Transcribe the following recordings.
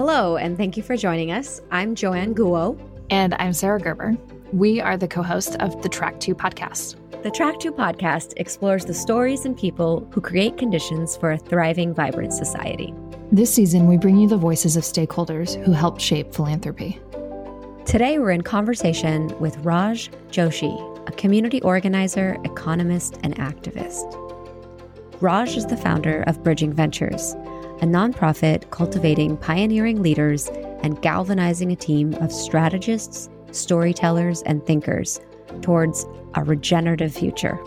Hello, and thank you for joining us. I'm Joanne Guo. And I'm Sarah Gerber. We are the co hosts of the Track 2 podcast. The Track 2 podcast explores the stories and people who create conditions for a thriving, vibrant society. This season, we bring you the voices of stakeholders who help shape philanthropy. Today, we're in conversation with Raj Joshi, a community organizer, economist, and activist. Raj is the founder of Bridging Ventures, a nonprofit cultivating pioneering leaders and galvanizing a team of strategists, storytellers, and thinkers towards a regenerative future.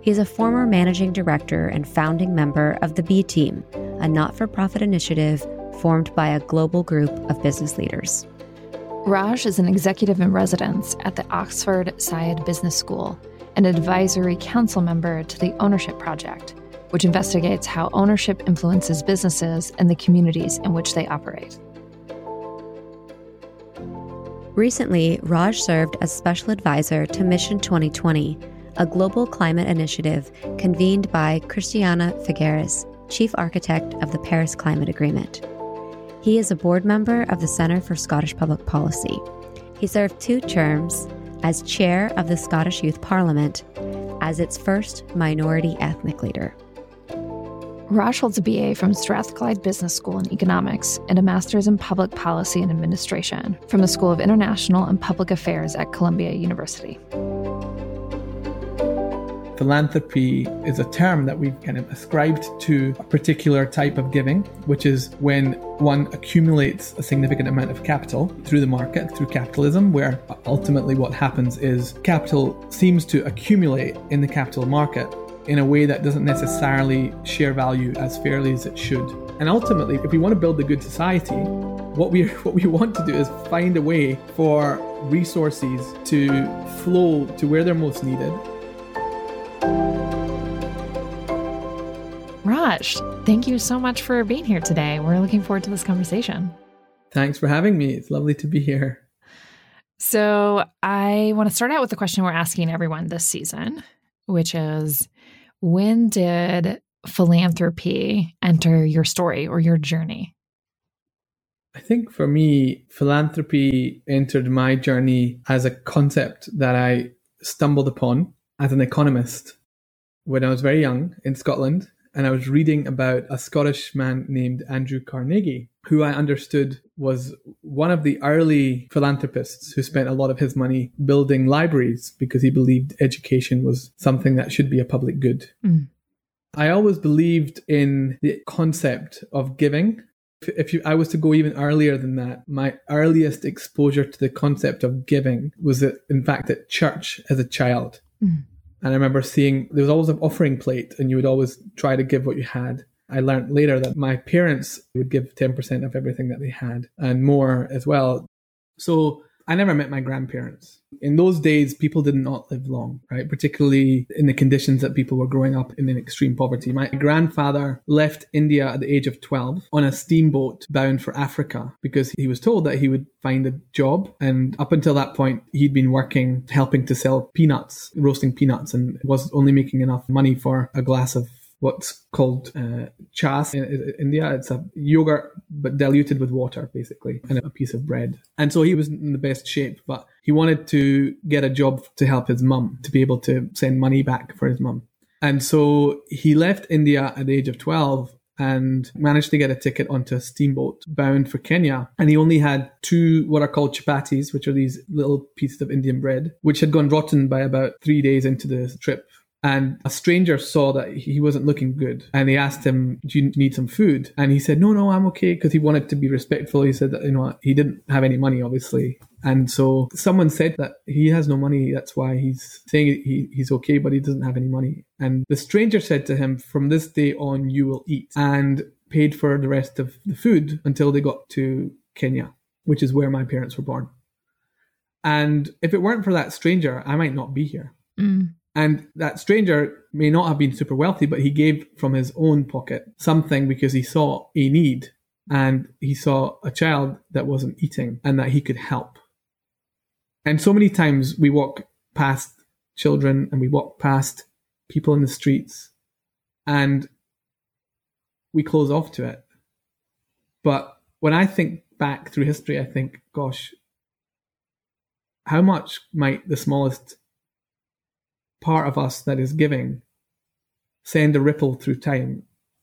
He is a former managing director and founding member of the B Team, a not for profit initiative formed by a global group of business leaders. Raj is an executive in residence at the Oxford Saïd Business School, an advisory council member to the Ownership Project, which investigates how ownership influences businesses and the communities in which they operate. Recently, Raj served as special advisor to Mission 2020, a global climate initiative convened by Christiana Figueres, chief architect of the Paris Climate Agreement. He is a board member of the Centre for Scottish Public Policy. He served two terms as chair of the Scottish Youth Parliament as its first minority ethnic leader. Raj holds a BA from Strathclyde Business School in Economics and a Master's in Public Policy and Administration from the School of International and Public Affairs at Columbia University. Philanthropy is a term that we've kind of ascribed to a particular type of giving, which is when one accumulates a significant amount of capital through the market, through capitalism, where ultimately what happens is capital seems to accumulate in the capital market in a way that doesn't necessarily share value as fairly as it should. And ultimately, if we want to build a good society, what we what we want to do is find a way for resources to flow to where they're most needed. Raj, thank you so much for being here today. We're looking forward to this conversation. Thanks for having me. It's lovely to be here. So, I want to start out with the question we're asking everyone this season, which is when did philanthropy enter your story or your journey? I think for me, philanthropy entered my journey as a concept that I stumbled upon as an economist when I was very young in Scotland. And I was reading about a Scottish man named Andrew Carnegie, who I understood was one of the early philanthropists who spent a lot of his money building libraries because he believed education was something that should be a public good. Mm. I always believed in the concept of giving. If you, I was to go even earlier than that, my earliest exposure to the concept of giving was, at, in fact, at church as a child. Mm. And I remember seeing there was always an offering plate, and you would always try to give what you had. I learned later that my parents would give 10% of everything that they had and more as well. So I never met my grandparents. In those days, people did not live long, right? Particularly in the conditions that people were growing up in, in extreme poverty. My grandfather left India at the age of 12 on a steamboat bound for Africa because he was told that he would find a job. And up until that point, he'd been working, helping to sell peanuts, roasting peanuts, and was only making enough money for a glass of what's called uh, chas in India. It's a yogurt but diluted with water, basically, and a piece of bread. And so he was in the best shape, but he wanted to get a job to help his mum to be able to send money back for his mum. And so he left India at the age of 12 and managed to get a ticket onto a steamboat bound for Kenya. And he only had two what are called chapatis, which are these little pieces of Indian bread, which had gone rotten by about three days into the trip. And a stranger saw that he wasn't looking good and he asked him, Do you need some food? And he said, No, no, I'm okay because he wanted to be respectful. He said that, you know, he didn't have any money, obviously. And so someone said that he has no money. That's why he's saying he, he's okay, but he doesn't have any money. And the stranger said to him, From this day on, you will eat and paid for the rest of the food until they got to Kenya, which is where my parents were born. And if it weren't for that stranger, I might not be here. Mm. And that stranger may not have been super wealthy, but he gave from his own pocket something because he saw a need and he saw a child that wasn't eating and that he could help. And so many times we walk past children and we walk past people in the streets and we close off to it. But when I think back through history, I think, gosh, how much might the smallest part of us that is giving send a ripple through time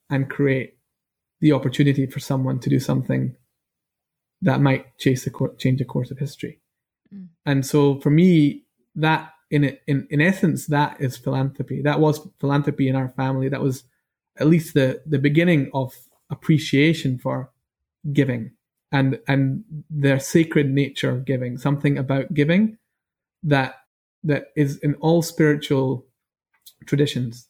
and create the opportunity for someone to do something that might chase the cor- change the course of history. Mm. And so for me, that in, in in essence, that is philanthropy. That was philanthropy in our family. That was at least the the beginning of appreciation for giving and and the sacred nature of giving. Something about giving that that is in all spiritual traditions.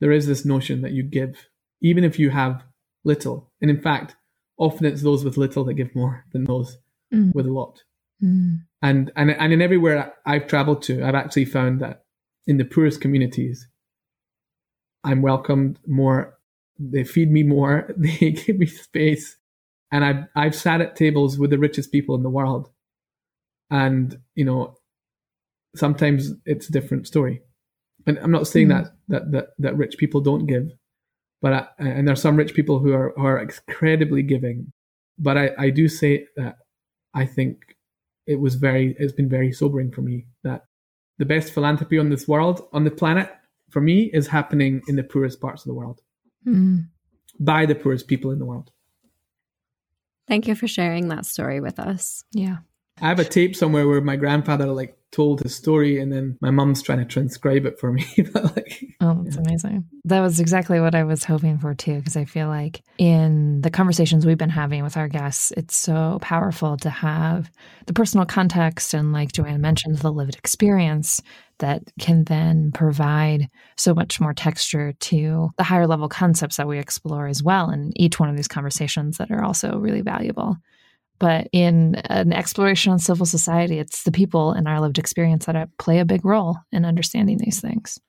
There is this notion that you give, even if you have little. And in fact, often it's those with little that give more than those mm. with a lot. Mm. And, and, and in everywhere I've traveled to, I've actually found that in the poorest communities, I'm welcomed more. They feed me more. They give me space. And I've, I've sat at tables with the richest people in the world. And, you know, sometimes it's a different story. And I'm not saying mm. that, that, that, that rich people don't give, but I, and there are some rich people who are, who are incredibly giving. But I, I do say that I think it was very, it's been very sobering for me that the best philanthropy on this world, on the planet, for me, is happening in the poorest parts of the world mm. by the poorest people in the world. Thank you for sharing that story with us. Yeah. I have a tape somewhere where my grandfather like told his story and then my mom's trying to transcribe it for me. but like, oh, that's yeah. amazing. That was exactly what I was hoping for too, because I feel like in the conversations we've been having with our guests, it's so powerful to have the personal context and like Joanne mentioned, the lived experience that can then provide so much more texture to the higher level concepts that we explore as well in each one of these conversations that are also really valuable. But in an exploration on civil society, it's the people in our lived experience that uh, play a big role in understanding these things.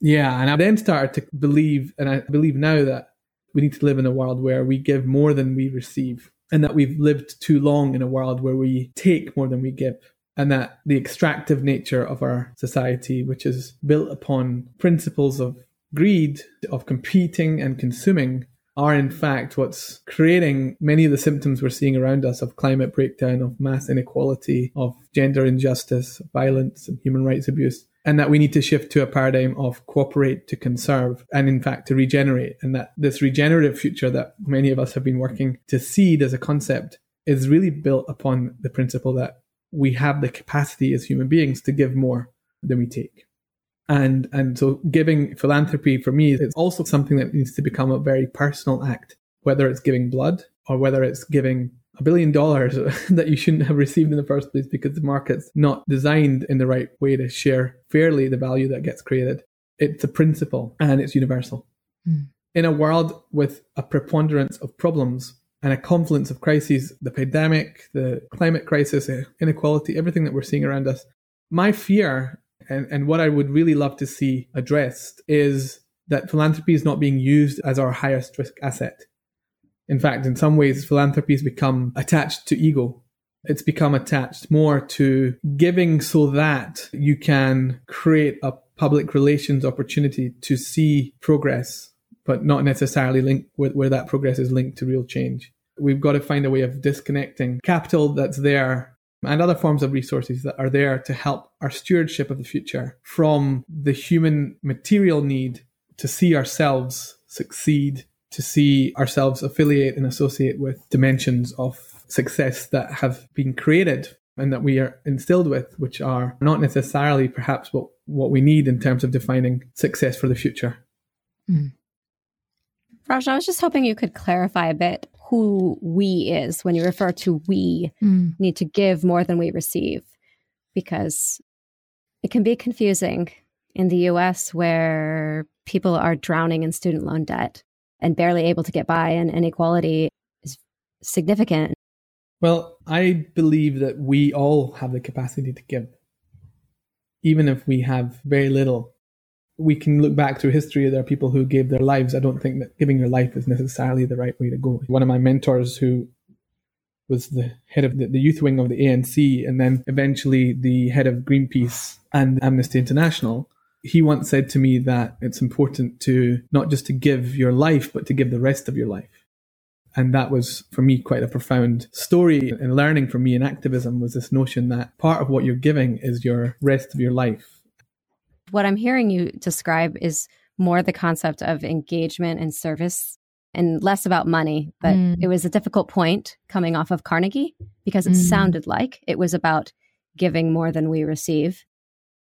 Yeah. And I then started to believe, and I believe now that we need to live in a world where we give more than we receive, and that we've lived too long in a world where we take more than we give. And that the extractive nature of our society, which is built upon principles of greed, of competing and consuming, are in fact what's creating many of the symptoms we're seeing around us of climate breakdown, of mass inequality, of gender injustice, violence, and human rights abuse. And that we need to shift to a paradigm of cooperate to conserve and, in fact, to regenerate. And that this regenerative future that many of us have been working to seed as a concept is really built upon the principle that we have the capacity as human beings to give more than we take. And, and so giving philanthropy for me is also something that needs to become a very personal act, whether it's giving blood or whether it's giving a billion dollars that you shouldn't have received in the first place because the market's not designed in the right way to share fairly the value that gets created. It's a principle and it's universal. Mm. In a world with a preponderance of problems and a confluence of crises, the pandemic, the climate crisis, inequality, everything that we're seeing around us, my fear and, and what I would really love to see addressed is that philanthropy is not being used as our highest risk asset. In fact, in some ways, philanthropy has become attached to ego. It's become attached more to giving so that you can create a public relations opportunity to see progress, but not necessarily linked with where that progress is linked to real change. We've got to find a way of disconnecting capital that's there and other forms of resources that are there to help our stewardship of the future from the human material need to see ourselves succeed, to see ourselves affiliate and associate with dimensions of success that have been created and that we are instilled with, which are not necessarily perhaps what, what we need in terms of defining success for the future. Mm. Raj, I was just hoping you could clarify a bit who we is when you refer to we mm. need to give more than we receive because it can be confusing in the US where people are drowning in student loan debt and barely able to get by and inequality is significant. Well, I believe that we all have the capacity to give. Even if we have very little, we can look back through history. There are people who gave their lives. I don't think that giving your life is necessarily the right way to go. One of my mentors, who was the head of the, the youth wing of the ANC and then eventually the head of Greenpeace and Amnesty International, he once said to me that it's important to not just to give your life, but to give the rest of your life. And that was for me quite a profound story and learning for me in activism was this notion that part of what you're giving is your rest of your life. What I'm hearing you describe is more the concept of engagement and service and less about money. But mm. it was a difficult point coming off of Carnegie because it mm. sounded like it was about giving more than we receive.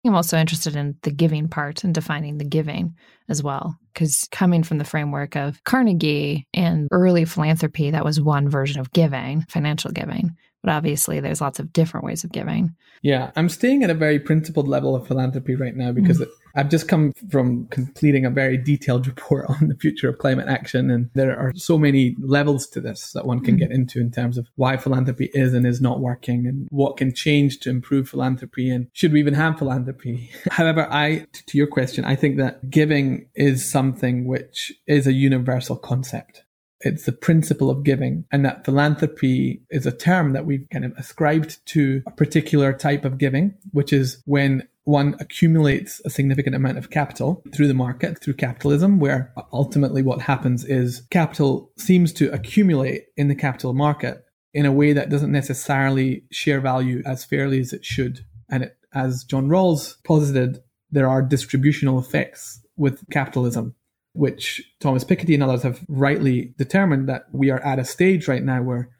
I'm also interested in the giving part and defining the giving as well. Because coming from the framework of Carnegie and early philanthropy, that was one version of giving, financial giving. But obviously, there's lots of different ways of giving. Yeah, I'm staying at a very principled level of philanthropy right now because mm-hmm. I've just come from completing a very detailed report on the future of climate action. And there are so many levels to this that one can mm-hmm. get into in terms of why philanthropy is and is not working and what can change to improve philanthropy and should we even have philanthropy. However, I, to your question, I think that giving is something which is a universal concept. It's the principle of giving, and that philanthropy is a term that we've kind of ascribed to a particular type of giving, which is when one accumulates a significant amount of capital through the market, through capitalism, where ultimately what happens is capital seems to accumulate in the capital market in a way that doesn't necessarily share value as fairly as it should. And it, as John Rawls posited, there are distributional effects with capitalism which Thomas Piketty and others have rightly determined that we are at a stage right now where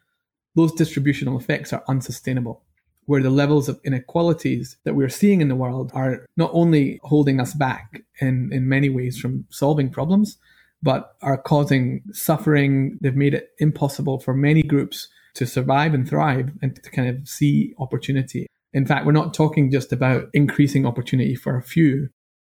those distributional effects are unsustainable, where the levels of inequalities that we're seeing in the world are not only holding us back in, in many ways from solving problems, but are causing suffering. They've made it impossible for many groups to survive and thrive and to kind of see opportunity. In fact, we're not talking just about increasing opportunity for a few,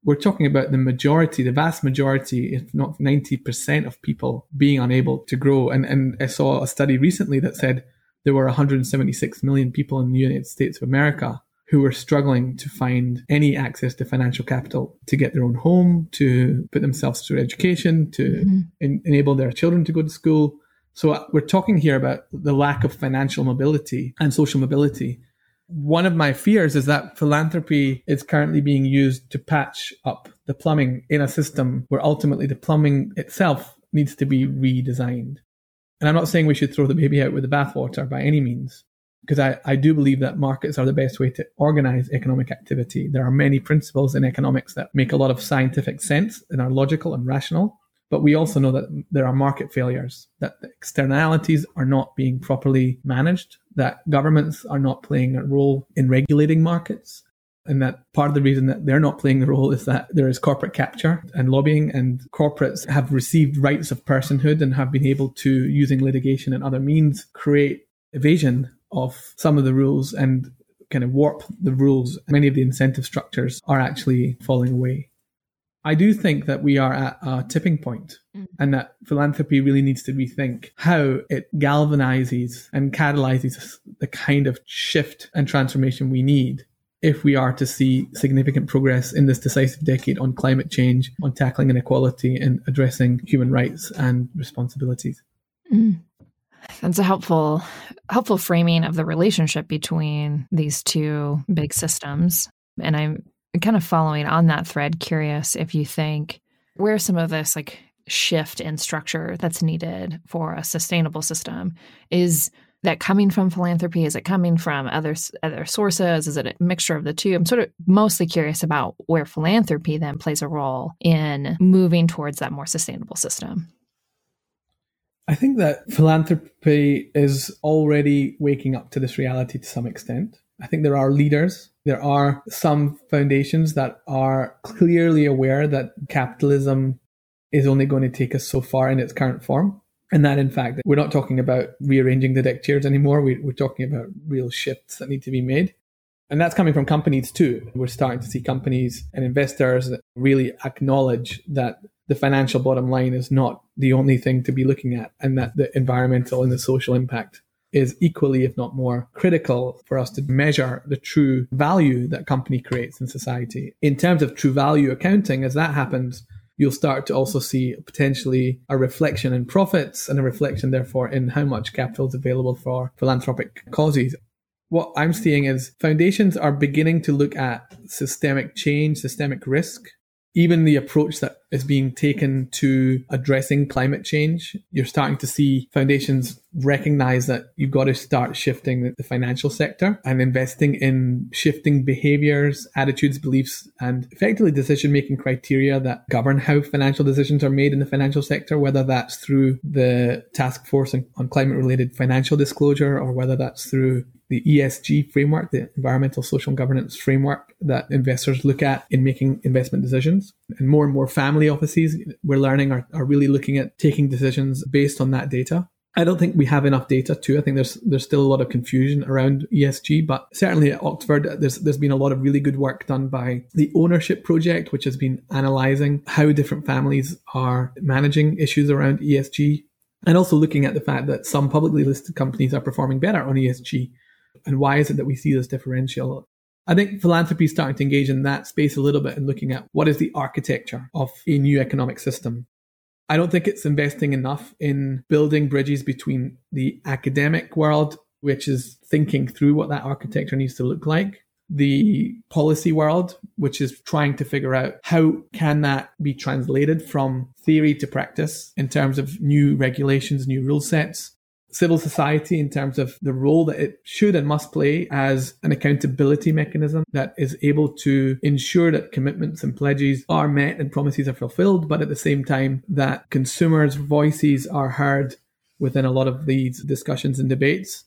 we're talking about the majority, the vast majority, if not 90% of people being unable to grow. And, and I saw a study recently that said there were 176 million people in the United States of America who were struggling to find any access to financial capital to get their own home, to put themselves through education, to mm-hmm. en- enable their children to go to school. So uh, we're talking here about the lack of financial mobility and social mobility one of my fears is that philanthropy is currently being used to patch up the plumbing in a system where ultimately the plumbing itself needs to be redesigned. And I'm not saying we should throw the baby out with the bathwater by any means, because I, I do believe that markets are the best way to organize economic activity. There are many principles in economics that make a lot of scientific sense and are logical and rational. But we also know that there are market failures, that the externalities are not being properly managed, that governments are not playing a role in regulating markets. And that part of the reason that they're not playing the role is that there is corporate capture and lobbying, and corporates have received rights of personhood and have been able to, using litigation and other means, create evasion of some of the rules and kind of warp the rules. Many of the incentive structures are actually falling away. I do think that we are at a tipping point mm. and that philanthropy really needs to rethink how it galvanizes and catalyzes the kind of shift and transformation we need if we are to see significant progress in this decisive decade on climate change, on tackling inequality and addressing human rights and responsibilities. Mm. That's a helpful helpful framing of the relationship between these two big systems. And I'm kind of following on that thread, curious if you think where some of this like shift in structure that's needed for a sustainable system? Is that coming from philanthropy? Is it coming from other other sources? Is it a mixture of the two? I'm sort of mostly curious about where philanthropy then plays a role in moving towards that more sustainable system. I think that philanthropy is already waking up to this reality to some extent. I think there are leaders. There are some foundations that are clearly aware that capitalism is only going to take us so far in its current form. And that, in fact, we're not talking about rearranging the deck chairs anymore. We, are talking about real shifts that need to be made. And that's coming from companies too. We're starting to see companies and investors really acknowledge that the financial bottom line is not the only thing to be looking at and that the environmental and the social impact is equally, if not more, critical for us to measure the true value that company creates in society. In terms of true value accounting, as that happens, you'll start to also see potentially a reflection in profits and a reflection, therefore, in how much capital is available for philanthropic causes. What I'm seeing is foundations are beginning to look at systemic change, systemic risk, even the approach that is being taken to addressing climate change, you're starting to see foundations recognize that you've got to start shifting the financial sector and investing in shifting behaviors, attitudes, beliefs, and effectively decision making criteria that govern how financial decisions are made in the financial sector, whether that's through the task force on climate related financial disclosure or whether that's through the ESG framework, the environmental, social, and governance framework that investors look at in making investment decisions. And more and more family offices we're learning are, are really looking at taking decisions based on that data. I don't think we have enough data too. I think there's there's still a lot of confusion around ESG, but certainly at Oxford, there's there's been a lot of really good work done by the Ownership Project, which has been analysing how different families are managing issues around ESG, and also looking at the fact that some publicly listed companies are performing better on ESG and why is it that we see this differential? I think philanthropy is starting to engage in that space a little bit and looking at what is the architecture of a new economic system. I don't think it's investing enough in building bridges between the academic world, which is thinking through what that architecture needs to look like, the policy world, which is trying to figure out how can that be translated from theory to practice in terms of new regulations, new rule sets, civil society in terms of the role that it should and must play as an accountability mechanism that is able to ensure that commitments and pledges are met and promises are fulfilled, but at the same time that consumers' voices are heard within a lot of these discussions and debates.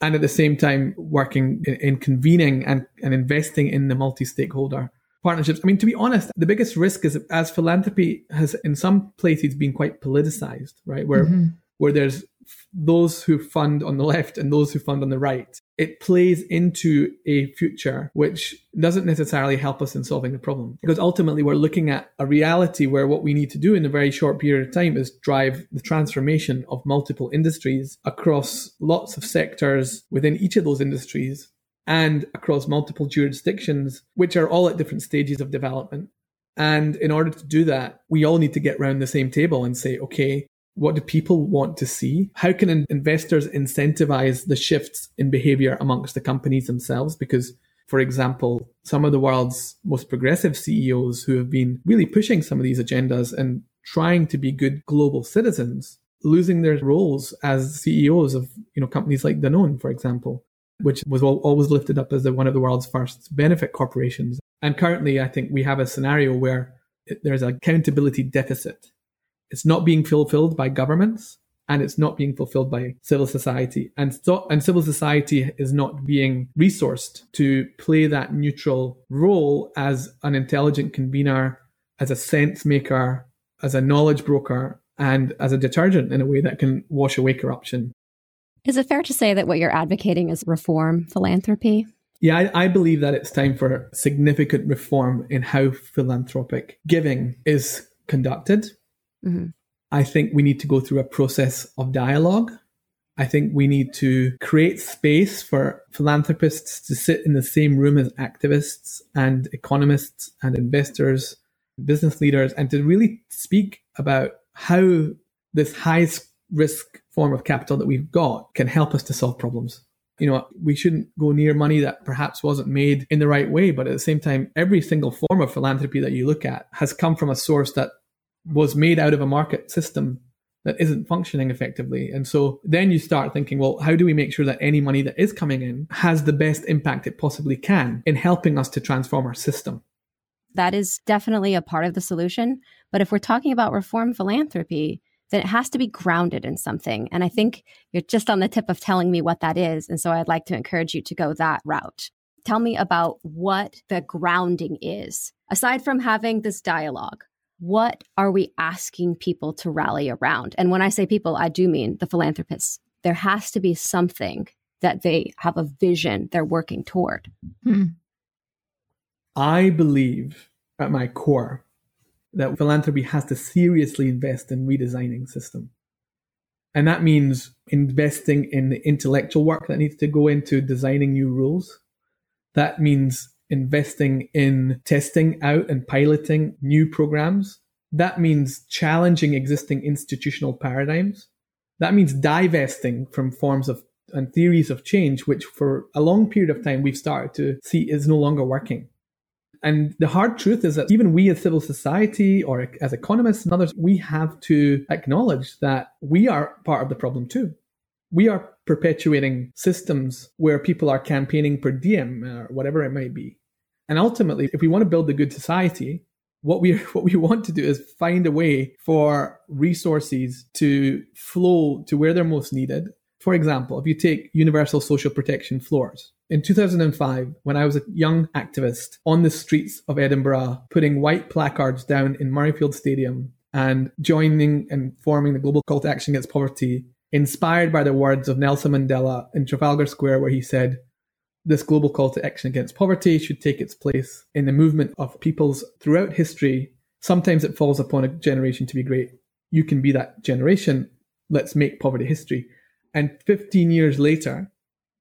And at the same time, working in, in convening and, and investing in the multi stakeholder partnerships. I mean, to be honest, the biggest risk is as philanthropy has in some places been quite politicized, right? Where mm-hmm. where there's those who fund on the left and those who fund on the right. It plays into a future which doesn't necessarily help us in solving the problem. Because ultimately, we're looking at a reality where what we need to do in a very short period of time is drive the transformation of multiple industries across lots of sectors within each of those industries and across multiple jurisdictions, which are all at different stages of development. And in order to do that, we all need to get around the same table and say, okay, what do people want to see? How can investors incentivize the shifts in behavior amongst the companies themselves? Because, for example, some of the world's most progressive CEOs who have been really pushing some of these agendas and trying to be good global citizens, losing their roles as CEOs of you know companies like Danone, for example, which was always lifted up as the, one of the world's first benefit corporations. And currently, I think we have a scenario where there's an accountability deficit it's not being fulfilled by governments and it's not being fulfilled by civil society. And, so, and civil society is not being resourced to play that neutral role as an intelligent convener, as a sense maker, as a knowledge broker, and as a detergent in a way that can wash away corruption. Is it fair to say that what you're advocating is reform philanthropy? Yeah, I, I, believe that it's time for significant reform in how philanthropic giving is conducted. Mm-hmm. I think we need to go through a process of dialogue. I think we need to create space for philanthropists to sit in the same room as activists and economists and investors, business leaders, and to really speak about how this high risk form of capital that we've got can help us to solve problems. You know, we shouldn't go near money that perhaps wasn't made in the right way, but at the same time, every single form of philanthropy that you look at has come from a source that was made out of a market system that isn't functioning effectively. And so then you start thinking, well, how do we make sure that any money that is coming in has the best impact it possibly can in helping us to transform our system? That is definitely a part of the solution. But if we're talking about reform philanthropy, then it has to be grounded in something. And I think you're just on the tip of telling me what that is. And so I'd like to encourage you to go that route. Tell me about what the grounding is. Aside from having this dialogue, what are we asking people to rally around? And when I say people, I do mean the philanthropists. There has to be something that they have a vision they're working toward. Hmm. I believe at my core that philanthropy has to seriously invest in redesigning system. And that means investing in the intellectual work that needs to go into designing new rules. That means investing in testing out and piloting new programs. That means challenging existing institutional paradigms. That means divesting from forms of and theories of change, which for a long period of time we've started to see is no longer working. And the hard truth is that even we as civil society or as economists and others, we have to acknowledge that we are part of the problem too. We are perpetuating systems where people are campaigning per diem or whatever it might be. And ultimately, if we want to build a good society, what we what we want to do is find a way for resources to flow to where they're most needed. For example, if you take universal social protection floors, in 2005, when I was a young activist on the streets of Edinburgh, putting white placards down in Murrayfield Stadium and joining and forming the Global Call to Action Against Poverty, inspired by the words of Nelson Mandela in Trafalgar Square, where he said, this global call to action against poverty should take its place in the movement of peoples throughout history. Sometimes it falls upon a generation to be great. You can be that generation. Let's make poverty history. And 15 years later,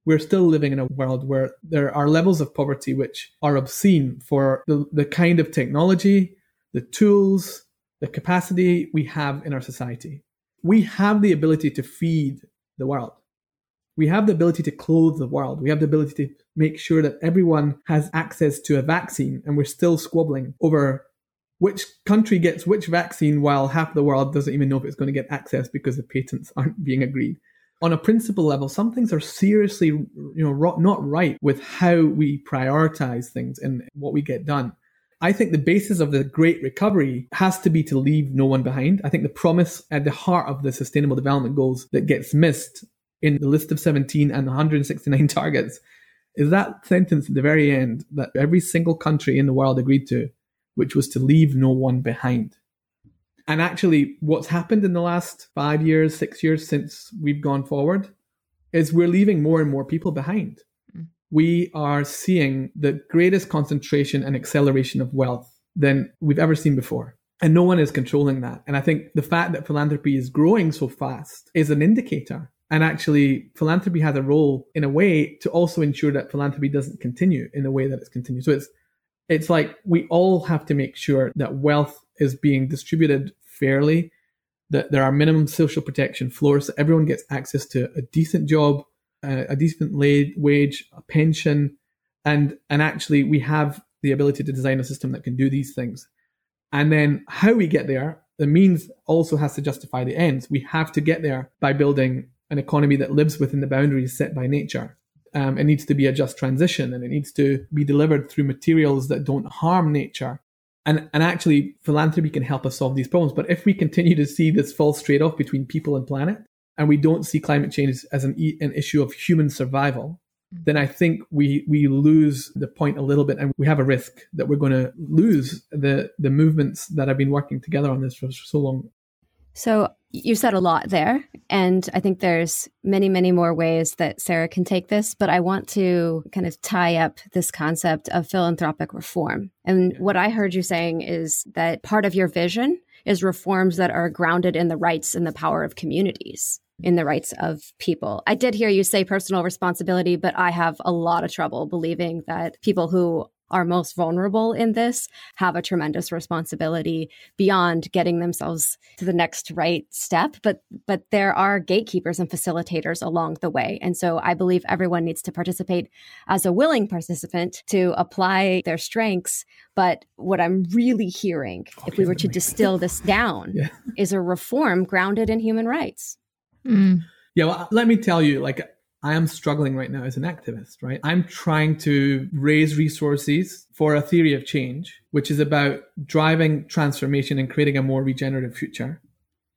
we're still living in a world where there are levels of poverty which are obscene for the, the kind of technology, the tools, the capacity we have in our society. We have the ability to feed the world we have the ability to clothe the world. We have the ability to make sure that everyone has access to a vaccine, and we're still squabbling over which country gets which vaccine while half the world doesn't even know if it's going to get access because the patents aren't being agreed. On a principle level, some things are seriously, you know, not right with how we prioritize things and what we get done. I think the basis of the great recovery has to be to leave no one behind. I think the promise at the heart of the sustainable development goals that gets missed in the list of 17 and 169 targets is that sentence at the very end that every single country in the world agreed to, which was to leave no one behind. And actually, what's happened in the last five years, six years since we've gone forward is we're leaving more and more people behind. We are seeing the greatest concentration and acceleration of wealth than we've ever seen before. And no one is controlling that. And I think the fact that philanthropy is growing so fast is an indicator and actually, philanthropy has a role in a way to also ensure that philanthropy doesn't continue in the way that it's continued. So it's it's like we all have to make sure that wealth is being distributed fairly, that there are minimum social protection floors, that everyone gets access to a decent job, a, decent wage, a pension, and and actually we have the ability to design a system that can do these things. And then how we get there, the means also has to justify the ends. We have to get there by building an economy that lives within the boundaries set by nature. Um, it needs to be a just transition and it needs to be delivered through materials that don't harm nature. And, and actually, philanthropy can help us solve these problems. But if we continue to see this false trade off between people and planet, and we don't see climate change as an, an issue of human survival, mm-hmm. then I think we, we lose the point a little bit and we have a risk that we're going to lose the, the movements that have been working together on this for so long. So you said a lot there, and I think there's many, many more ways that Sarah can take this, but I want to kind of tie up this concept of philanthropic reform. And what I heard you saying is that part of your vision is reforms that are grounded in the rights and the power of communities in the rights of people. I did hear you say personal responsibility, but I have a lot of trouble believing that people who are most vulnerable in this have a tremendous responsibility beyond getting themselves to the next right step. But but there are gatekeepers and facilitators along the way. And so i believe everyone needs to participate as a willing participant to apply their strengths. But what i'm really hearing oh, if we were to distill this down yeah. is a reform grounded in human rights mm. yeah well let me tell you like I am struggling right now as an activist, right? I'm trying to raise resources for a theory of change, which is about driving transformation and creating a more regenerative future.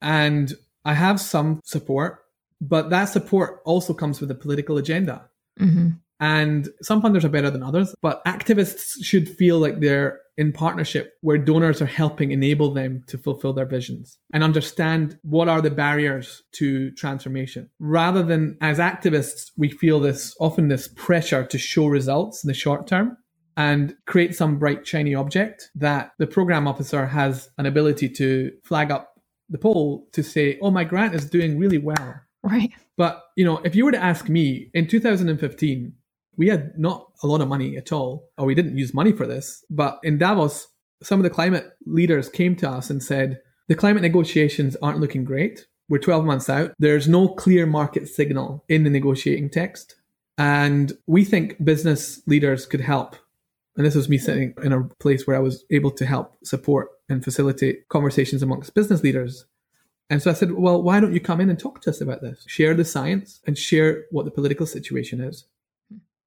And I have some support, but that support also comes with a political agenda. Mm-hmm. And some funders are better than others, but activists should feel like they're in partnership where donors are helping enable them to fulfill their visions and understand what are the barriers to transformation. Rather than as activists, we feel this often this pressure to show results in the short term and create some bright, shiny object that the program officer has an ability to flag up the pole to say, oh, my grant is doing really well. Right. But, you know, if you were to ask me in 2015, we had not a lot of money at all, or we didn't use money for this. But in Davos, some of the climate leaders came to us and said, the climate negotiations aren't looking great. We're 12 months out. There's no clear market signal in the negotiating text. And we think business leaders could help And this was me sitting in a place where I was able to help support and facilitate conversations amongst business leaders. And so I said, well, why don't you come in and talk to us about this? Share the science and share what the political situation is.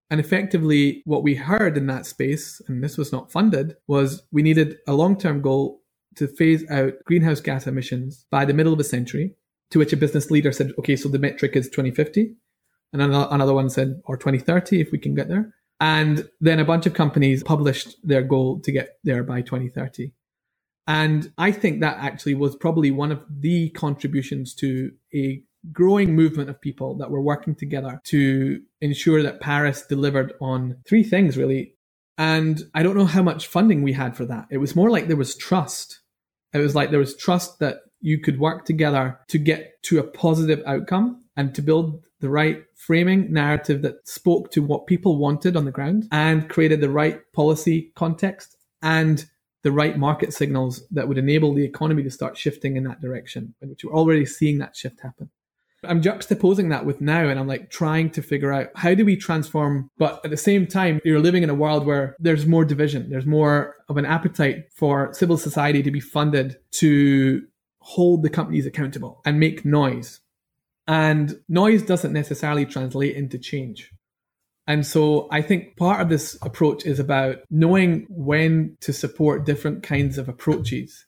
And effectively, what we heard in that space, and this was not funded, was we needed a long term goal to phase out greenhouse gas emissions by the middle of the century, to which a business leader said, okay, so the metric is 2050. And another one said, or 2030, if we can get there. And then a bunch of companies published their goal to get there by 2030. And I think that actually was probably one of the contributions to a growing movement of people that were working together to ensure that Paris delivered on three things really. And I don't know how much funding we had for that. It was more like there was trust. It was like there was trust that you could work together to get to a positive outcome and to build the right framing narrative that spoke to what people wanted on the ground and created the right policy context and the right market signals that would enable the economy to start shifting in that direction, which we're already seeing that shift happen. I'm juxtaposing that with now and I'm like trying to figure out how do we transform, but at the same time, you're living in a world where there's more division. There's more of an appetite for civil society to be funded to hold the companies accountable and make noise. And noise doesn't necessarily translate into change. And so I think part of this approach is about knowing when to support different kinds of approaches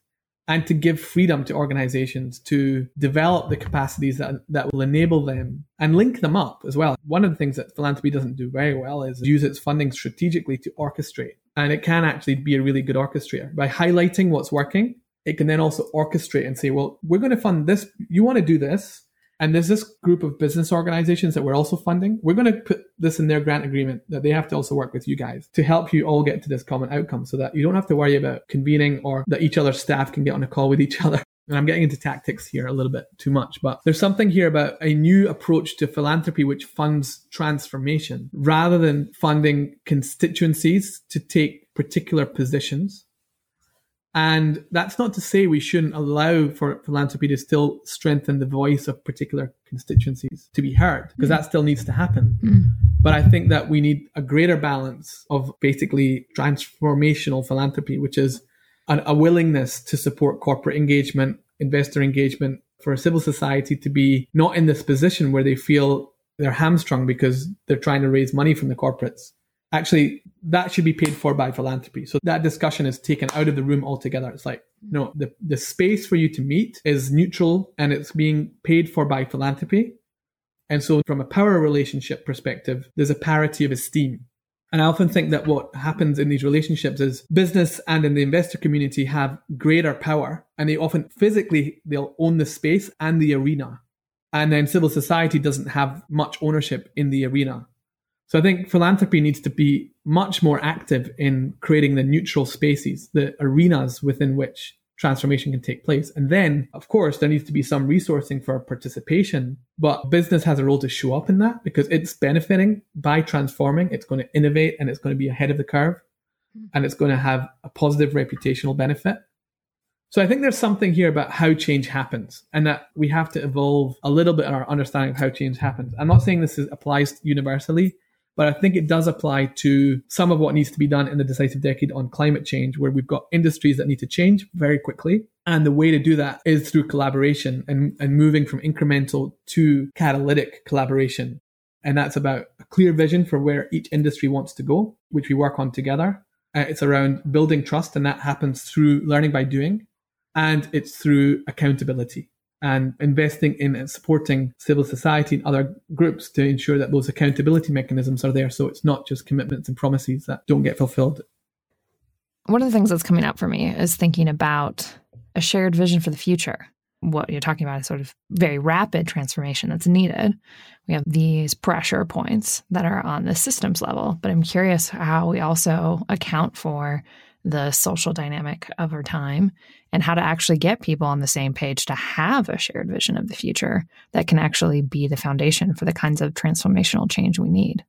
and to give freedom to organizations to develop the capacities that, that will enable them and link them up as well. One of the things that philanthropy doesn't do very well is use its funding strategically to orchestrate. And it can actually be a really good orchestrator by highlighting what's working. It can then also orchestrate and say, well, we're going to fund this. You want to do this. And there's this group of business organizations that we're also funding. We're going to put this in their grant agreement that they have to also work with you guys to help you all get to this common outcome so that you don't have to worry about convening or that each other's staff can get on a call with each other. And I'm getting into tactics here a little bit too much, but there's something here about a new approach to philanthropy which funds transformation rather than funding constituencies to take particular positions and that's not to say we shouldn't allow for philanthropy to still strengthen the voice of particular constituencies to be heard, because mm. that still needs to happen. Mm. But I think that we need a greater balance of basically transformational philanthropy, which is a, a willingness to support corporate engagement, investor engagement, for a civil society to be not in this position where they feel they're hamstrung because they're trying to raise money from the corporates actually that should be paid for by philanthropy. So that discussion is taken out of the room altogether. It's like, no, the, the space for you to meet is neutral and it's being paid for by philanthropy. And so from a power relationship perspective, there's a parity of esteem. And I often think that what happens in these relationships is business and in the investor community have greater power and they often physically, they'll own the space and the arena. And then civil society doesn't have much ownership in the arena. So I think philanthropy needs to be much more active in creating the neutral spaces, the arenas within which transformation can take place. And then, of course, there needs to be some resourcing for participation, but business has a role to show up in that because it's benefiting by transforming. It's going to innovate and it's going to be ahead of the curve hmm. and it's going to have a positive reputational benefit. So I think there's something here about how change happens and that we have to evolve a little bit in our understanding of how change happens. I'm not saying this is, applies universally, but I think it does apply to some of what needs to be done in the decisive decade on climate change, where we've got industries that need to change very quickly. And the way to do that is through collaboration and, and moving from incremental to catalytic collaboration. And that's about a clear vision for where each industry wants to go, which we work on together. Uh, it's around building trust, and that happens through learning by doing. And it's through accountability and investing in and supporting civil society and other groups to ensure that those accountability mechanisms are there so it's not just commitments and promises that don't get fulfilled. One of the things that's coming up for me is thinking about a shared vision for the future. What you're talking about is sort of very rapid transformation that's needed. We have these pressure points that are on the systems level, but I'm curious how we also account for the social dynamic of our time and how to actually get people on the same page to have a shared vision of the future that can actually be the foundation for the kinds of transformational change we need.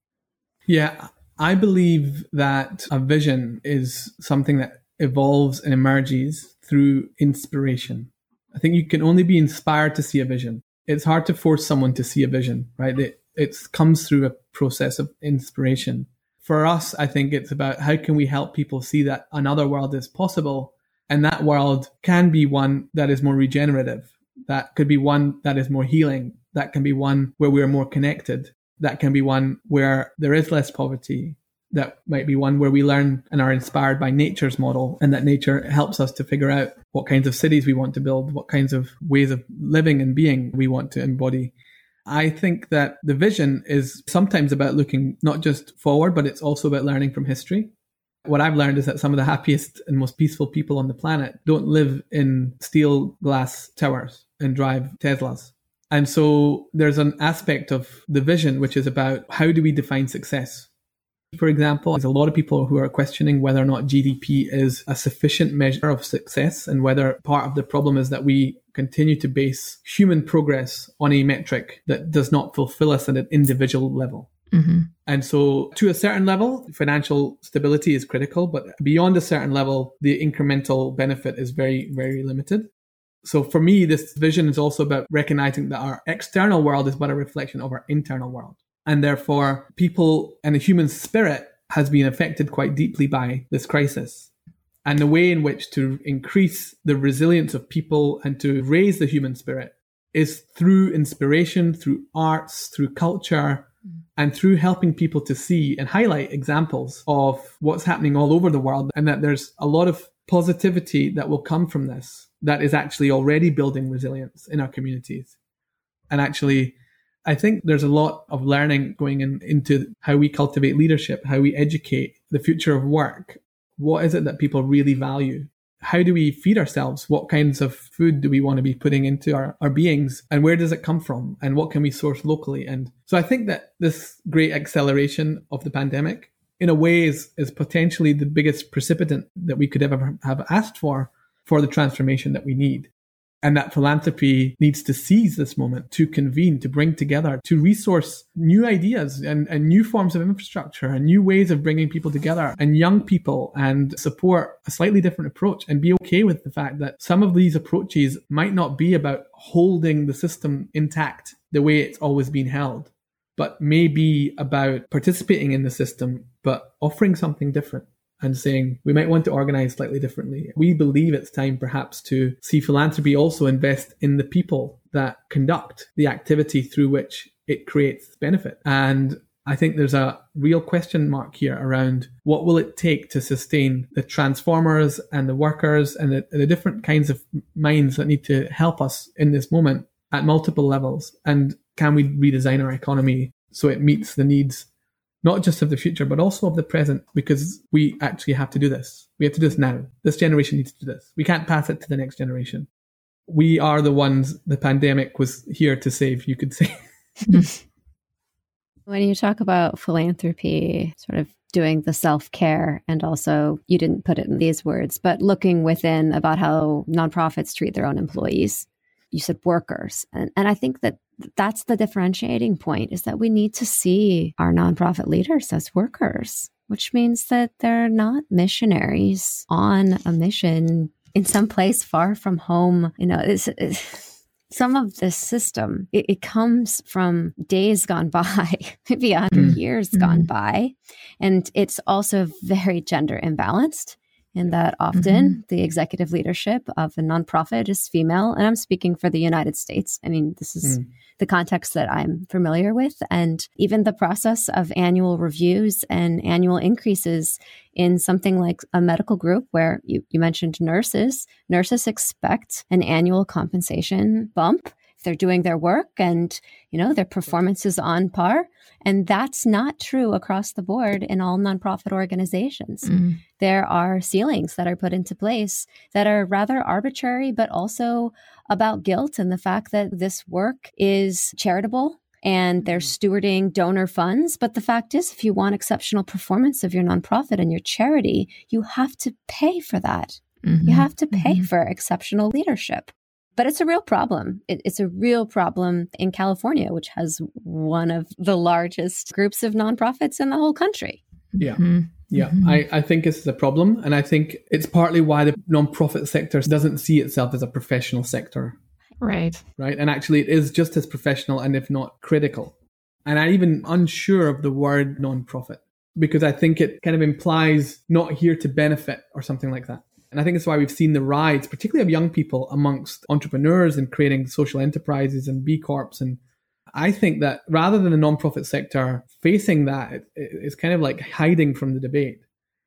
Yeah, I believe that a vision is something that evolves and emerges through inspiration. I think you can only be inspired to see a vision. It's hard to force someone to see a vision, right? It, it comes through a process of inspiration. For us, I think it's about how can we help people see that another world is possible and that world can be one that is more regenerative. That could be one that is more healing. That can be one where we're more connected. That can be one where there is less poverty. That might be one where we learn and are inspired by nature's model and that nature helps us to figure out what kinds of cities we want to build, what kinds of ways of living and being we want to embody. I think that the vision is sometimes about looking not just forward, but it's also about learning from history. What I've learned is that some of the happiest and most peaceful people on the planet don't live in steel glass towers and drive Teslas. And so there's an aspect of the vision which is about how do we define success? For example, there's a lot of people who are questioning whether or not GDP is a sufficient measure of success and whether part of the problem is that we continue to base human progress on a metric that does not fulfill us at an individual level. Mm-hmm. And so, to a certain level, financial stability is critical, but beyond a certain level, the incremental benefit is very, very limited. So, for me, this vision is also about recognizing that our external world is but a reflection of our internal world. And therefore, people and the human spirit has been affected quite deeply by this crisis. And the way in which to increase the resilience of people and to raise the human spirit is through inspiration, through arts, through culture, mm. and through helping people to see and highlight examples of what's happening all over the world and that there's a lot of positivity that will come from this that is actually already building resilience in our communities. And actually, I think there's a lot of learning going in, into how we cultivate leadership, how we educate the future of work. What is it that people really value? How do we feed ourselves? What kinds of food do we want to be putting into our, our beings? And where does it come from? And what can we source locally? And so I think that this great acceleration of the pandemic, in a way, is, is potentially the biggest precipitant that we could ever have asked for for the transformation that we need and that philanthropy needs to seize this moment to convene, to bring together, to resource new ideas and, and new forms of infrastructure and new ways of bringing people together and young people and support a slightly different approach and be okay with the fact that some of these approaches might not be about holding the system intact the way it's always been held, but may be about participating in the system, but offering something different and saying we might want to organize slightly differently. We believe it's time perhaps to see philanthropy also invest in the people that conduct the activity through which it creates benefit. And I think there's a real question mark here around what will it take to sustain the transformers and the workers and the, the different kinds of minds that need to help us in this moment at multiple levels. And can we redesign our economy so it meets the needs not just of the future, but also of the present, because we actually have to do this. We have to do this now. This generation needs to do this. We can't pass it to the next generation. We are the ones the pandemic was here to save, you could say. when you talk about philanthropy, sort of doing the self care, and also you didn't put it in these words, but looking within about how nonprofits treat their own employees. You said workers. And, and I think that that's the differentiating point is that we need to see our nonprofit leaders as workers, which means that they're not missionaries on a mission in some place far from home. You know, it's, it's some of this system it, it, comes from days gone by maybe a 100 mm. years mm. gone by and it's also very gender imbalanced in that often mm-hmm. the executive leadership of a nonprofit is female. And I'm speaking for the United States. I mean, this is mm. the context that I'm familiar with. And even the process of annual reviews and annual increases in something like a medical group where you, you mentioned nurses, nurses expect an annual compensation bump they're doing their work and you know their performance is on par and that's not true across the board in all nonprofit organizations. Mm. There are ceilings that are put into place that are rather arbitrary, but also about guilt and the fact that this work is charitable and they're mm-hmm. stewarding donor funds. But the fact is, if you want exceptional performance of your nonprofit and your charity, you have to pay for that. Mm-hmm. You have to pay mm-hmm. for exceptional leadership. But it's a real problem. It, it's a real problem in California, which has one of the largest groups of nonprofits in the whole country. Yeah. Mm-hmm. Yeah, mm-hmm. I, I think this is a problem. And I think it's partly why the nonprofit sector doesn't see itself as a professional sector. Right. Right. And actually, it is just as professional and if not critical. And I'm even unsure of the word nonprofit. because I think it kind of implies not here to benefit or something like that. And I think that's why we've seen the rise, particularly of young people amongst entrepreneurs and creating social enterprises and B Corps. And I think that rather than the nonprofit sector facing that, it's kind of like hiding from the debate,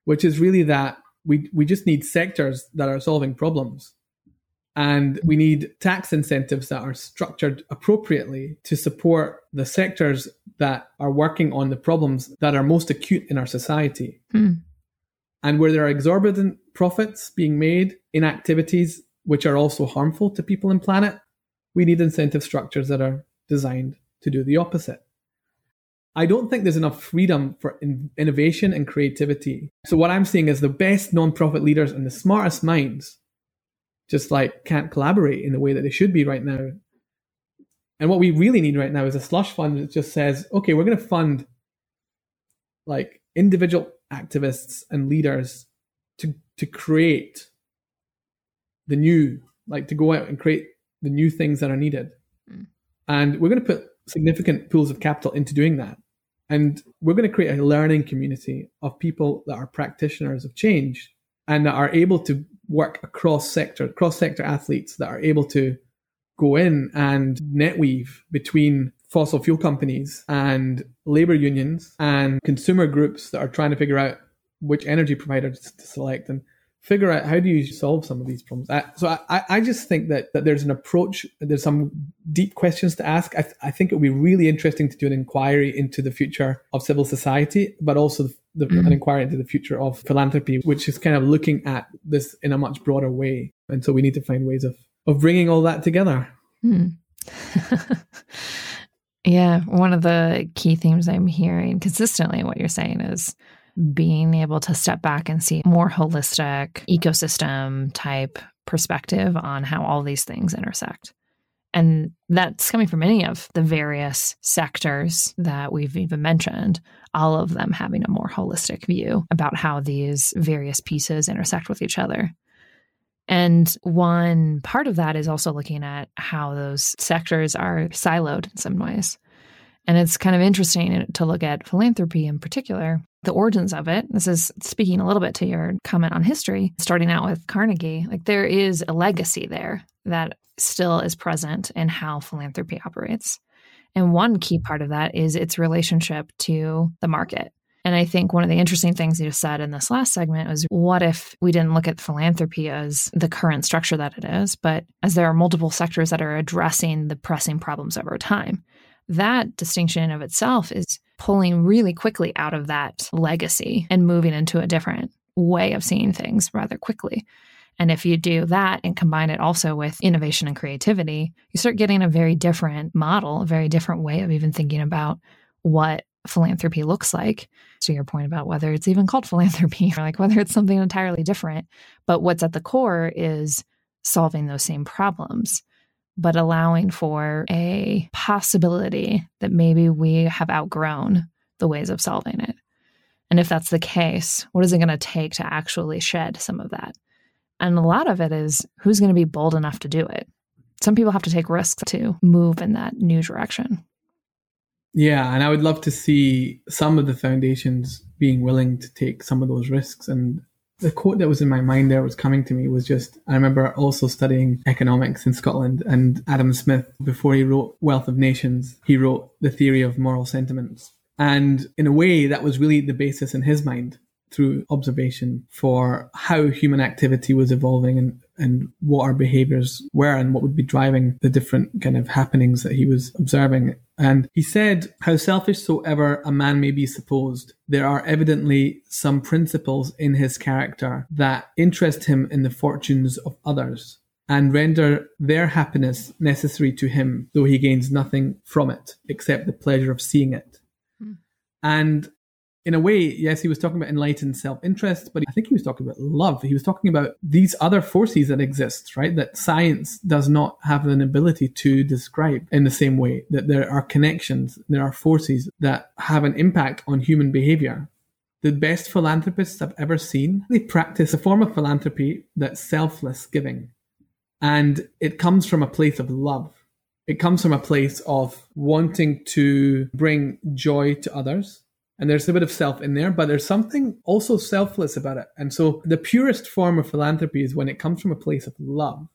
which is really that we, we just need sectors that are solving problems. And we need tax incentives that are structured appropriately to support the sectors that are working on the problems that are most acute in our society. Hmm. And where there are exorbitant profits being made in activities which are also harmful to people and planet, we need incentive structures that are designed to do the opposite. I don't think there's enough freedom for in- innovation and creativity. So what I'm seeing is the best nonprofit leaders and the smartest minds just like can't collaborate in the way that they should be right now. And what we really need right now is a slush fund that just says, okay, we're going to fund like individual activists and leaders to to create the new, like to go out and create the new things that are needed. Mm. And we're going to put significant pools of capital into doing that. And we're going to create a learning community of people that are practitioners of change and that are able to work across sector, cross sector athletes that are able to go in and netweave between fossil fuel companies and labor unions and consumer groups that are trying to figure out which energy provider to select and figure out how do you solve some of these problems. I, so I, I just think that, that there's an approach, there's some deep questions to ask. I, th- I think it would be really interesting to do an inquiry into the future of civil society, but also the, mm-hmm. an inquiry into the future of philanthropy, which is kind of looking at this in a much broader way. And so we need to find ways of, of bringing all that together. Mm. yeah. One of the key themes I'm hearing consistently in what you're saying is being able to step back and see more holistic ecosystem type perspective on how all these things intersect. And that's coming from any of the various sectors that we've even mentioned, all of them having a more holistic view about how these various pieces intersect with each other. And one part of that is also looking at how those sectors are siloed in some ways. And it's kind of interesting to look at philanthropy in particular, the origins of it. This is speaking a little bit to your comment on history, starting out with Carnegie. Like there is a legacy there that still is present in how philanthropy operates. And one key part of that is its relationship to the market. And I think one of the interesting things you said in this last segment was what if we didn't look at philanthropy as the current structure that it is, but as there are multiple sectors that are addressing the pressing problems over time? that distinction in of itself is pulling really quickly out of that legacy and moving into a different way of seeing things rather quickly. And if you do that and combine it also with innovation and creativity, you start getting a very different model, a very different way of even thinking about what philanthropy looks like. So, your point about whether it's even called philanthropy or like whether it's something entirely different. But what's at the core is solving those same problems but allowing for a possibility that maybe we have outgrown the ways of solving it. And if that's the case, what is it going to take to actually shed some of that? And a lot of it is who's going to be bold enough to do it. Some people have to take risks to move in that new direction. Yeah, and I would love to see some of the foundations being willing to take some of those risks and the quote that was in my mind there was coming to me was just I remember also studying economics in Scotland and Adam Smith before he wrote Wealth of Nations he wrote the theory of moral sentiments and in a way that was really the basis in his mind through observation for how human activity was evolving and and what our behaviors were and what would be driving the different kind of happenings that he was observing. And he said, How selfish soever a man may be supposed, there are evidently some principles in his character that interest him in the fortunes of others and render their happiness necessary to him, though he gains nothing from it except the pleasure of seeing it. Hmm. And in a way, yes, he was talking about enlightened self interest, but I think he was talking about love. He was talking about these other forces that exist, right? That science does not have an ability to describe in the same way, that there are connections, there are forces that have an impact on human behavior. The best philanthropists I've ever seen, they practice a form of philanthropy that's selfless giving. And it comes from a place of love. It comes from a place of wanting to bring joy to others And there's a bit of self in there, but there's something also selfless about it. And so the purest form of philanthropy is when it comes from a place of love.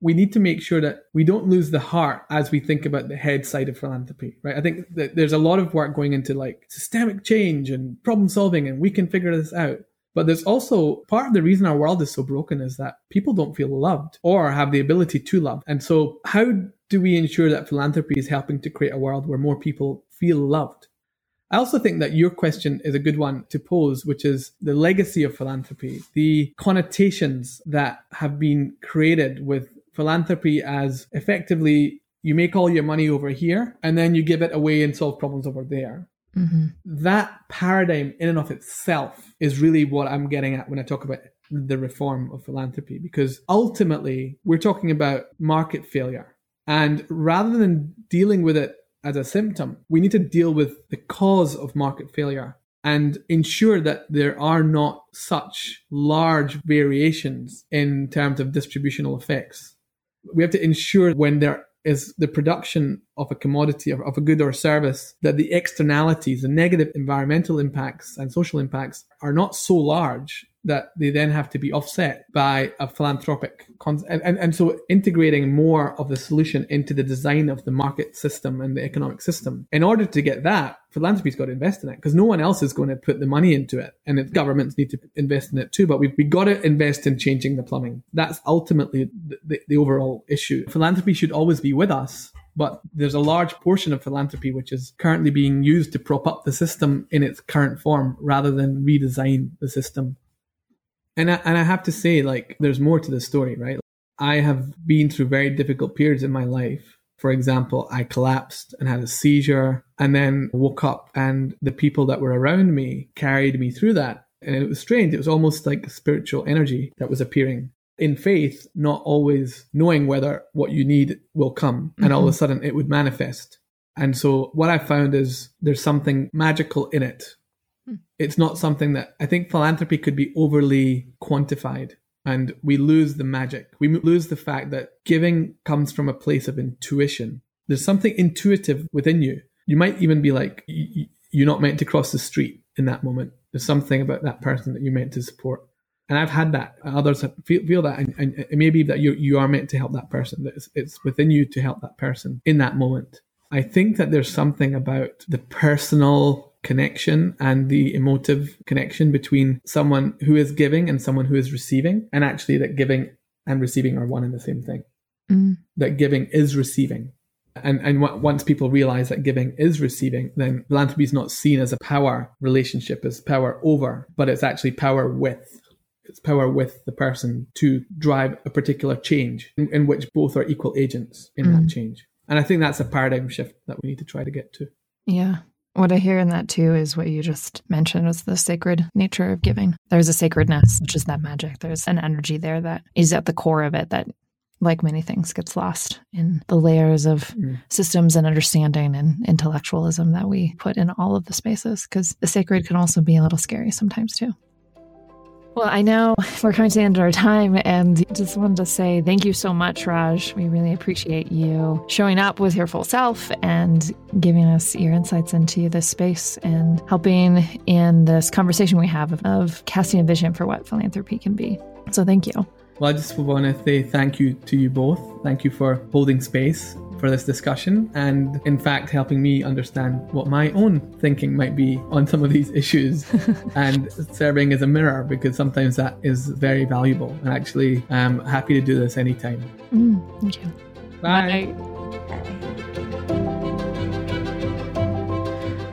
We need to make sure that we don't lose the heart as we think about the head side of philanthropy, right? I think that there's a lot of work going into like systemic change and problem solving, and we can figure this out. But there's also part of the reason our world is so broken is that people don't feel loved or have the ability to love. And so, how do we ensure that philanthropy is helping to create a world where more people feel loved? I also think that your question is a good one to pose, which is the legacy of philanthropy, the connotations that have been created with philanthropy as effectively you make all your money over here and then you give it away and solve problems over there. Mm-hmm. That paradigm, in and of itself, is really what I'm getting at when I talk about the reform of philanthropy, because ultimately we're talking about market failure. And rather than dealing with it as a symptom, we need to deal with the cause of market failure and ensure that there are not such large variations in terms of distributional effects. We have to ensure when there is the production of a commodity of, of a good or service that the externalities, the negative environmental impacts and social impacts are not so large that they then have to be offset by a philanthropic con- and, and, and so integrating more of the solution into the design of the market system and the economic system. In order to get that philanthropy's got to invest in it because no one else is going to put the money into it and the governments need to invest in it too but we've, we've got to invest in changing the plumbing. That's ultimately the, the, the overall issue. Philanthropy should always be with us but there's a large portion of philanthropy which is currently being used to prop up the system in its current form rather than redesign the system and I, and I have to say, like, there's more to the story, right? I have been through very difficult periods in my life. For example, I collapsed and had a seizure and then woke up and the people that were around me carried me through that. And it was strange. It was almost like spiritual energy that was appearing. In faith, not always knowing whether what you need will come and mm-hmm. all of a mm-hmm. sudden it would manifest. And so what I found is there's something magical in it it's not something that I think philanthropy could be overly quantified and we lose the magic. We lose the fact that giving comes from a place of intuition. There's something intuitive within you. You might even be like, you're not meant to cross the street in that moment. There's something about that person that you're meant to support. And I've had that. Others feel, feel that. And, and it may be that you, you are meant to help that person. That it's, it's within you to help that person in that moment. I think that there's something about the personal connection and the emotive connection between someone who is giving and someone who is receiving, and actually that giving and receiving are one and the same thing. Mm. That giving is receiving. And, and w- once people realize that giving is receiving, then philanthropy is not seen as a power relationship, as power over, but it's actually power with. It's power with the person to drive a particular change in, in which both are equal agents in mm. that change. And I think that's a paradigm shift that we need to try to get to. Yeah. What I hear in that too is what you just mentioned was the sacred nature of giving. There's a sacredness, which is that magic. There's an energy there that is at the core of it that, like many things, gets lost in the layers of mm. systems and understanding and intellectualism that we put in all of the spaces. Because the sacred can also be a little scary sometimes too. Well, I know we're coming to the end of our time and just wanted to say thank you so much, Raj. We really appreciate you showing up with your full self and giving us your insights into this space and helping in this conversation we have of, of casting a vision for what philanthropy can be. So thank you. Well, I just want to say thank you to you both. Thank you for holding space for this discussion and, in fact, helping me understand what my own thinking might be on some of these issues and serving as a mirror because sometimes that is very valuable. And actually, I'm happy to do this anytime. Mm, thank you. Bye. Bye.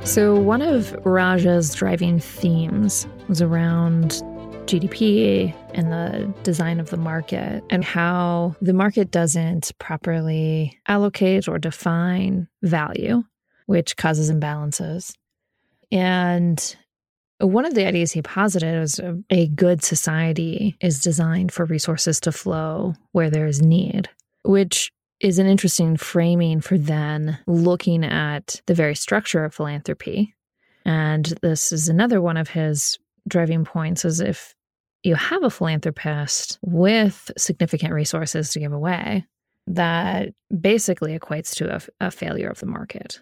So, one of Raja's driving themes was around GDP and the design of the market and how the market doesn't properly allocate or define value, which causes imbalances. And one of the ideas he posited was a good society is designed for resources to flow where there is need, which is an interesting framing for then looking at the very structure of philanthropy. And this is another one of his driving points is if you have a philanthropist with significant resources to give away, that basically equates to a, a failure of the market,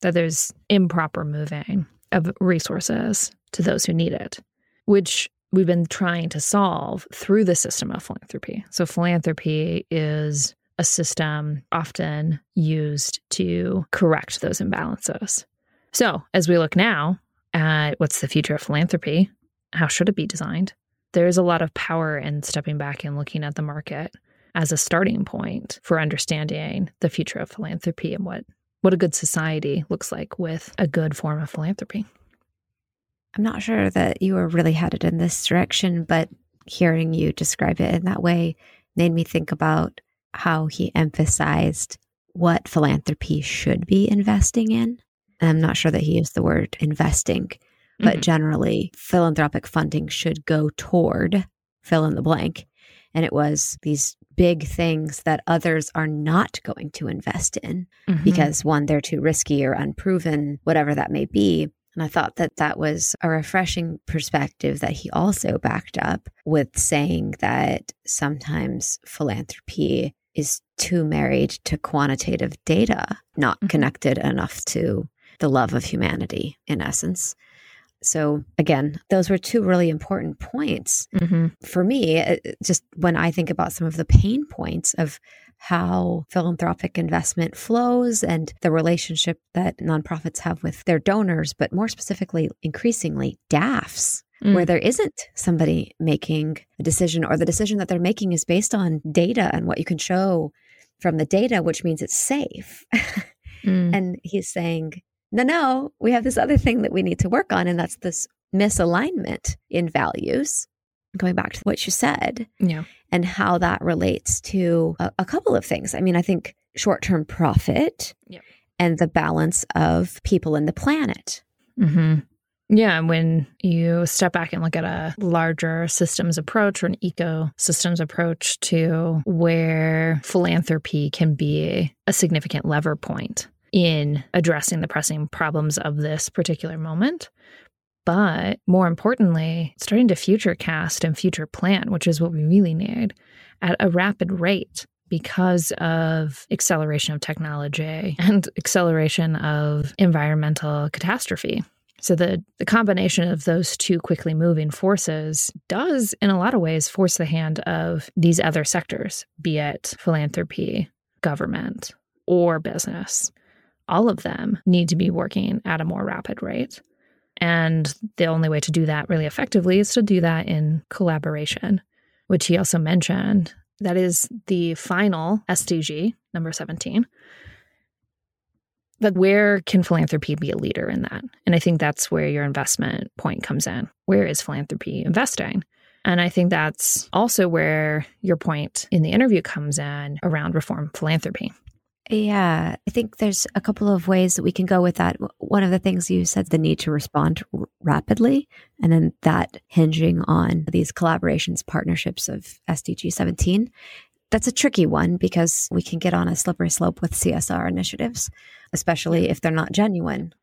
that there's improper moving. of resources to those who need it, which we've been trying to solve through the system of philanthropy. So, philanthropy is a system often used to correct those imbalances. So, as we look now at what's the future of philanthropy, how should it be designed? There is a lot of power in stepping back and looking at the market as a starting point for understanding the future of philanthropy and what, what a good society looks like with a good form of philanthropy. I'm not sure that you were really headed in this direction, but hearing you describe it in that way made me think about how he emphasized what philanthropy should be investing in. And I'm not sure that he used the word investing, but mm-hmm. generally, philanthropic funding should go toward fill in the blank. And it was these big things that others are not going to invest in mm-hmm. because one, they're too risky or unproven, whatever that may be. And I thought that that was a refreshing perspective that he also backed up with saying that sometimes philanthropy is too married to quantitative data, not mm-hmm. connected enough to the love of humanity, in essence. So, again, those were two really important points mm-hmm. for me. Uh, just when I think about some of the pain points of how philanthropic investment flows and the relationship that nonprofits have with their donors, but more specifically, increasingly, DAFs, mm. where there isn't somebody making a decision, or the decision that they're making is based on data and what you can show from the data, which means it's safe. mm. And he's saying, no, no, we have this other thing that we need to work on, and that's this misalignment in values. Going back to what you said. Yeah and how that relates to a, a couple of things. I mean, I think short term profit yep. and the balance of people and the planet. Mm-hmm. Yeah, when you step back and look at a larger systems approach or an ecosystems approach to where philanthropy can be a significant lever point in addressing the pressing problems of this particular moment, but more importantly, starting to future cast and future plan, which is what we really need at a rapid rate because of acceleration of technology and acceleration of environmental catastrophe. So the, the combination of those two quickly moving forces does, in a lot of ways, force the hand of these other sectors, be it philanthropy, government, or business. All of them need to be working at a more rapid rate. And the only way to do that really effectively is to do that in collaboration, which he also mentioned. That is the final SDG, number 17. But where can philanthropy be a leader in that? And I think that's where your investment point comes in. Where is philanthropy investing? And I think that's also where your point in the interview comes in around reform philanthropy. Yeah, I think there's a couple of ways that we can go with that. One of the things you said, the need to respond r- rapidly, and then that hinging on these collaborations, partnerships of SDG 17. That's a tricky one because we can get on a slippery slope with CSR initiatives, especially if they're not genuine.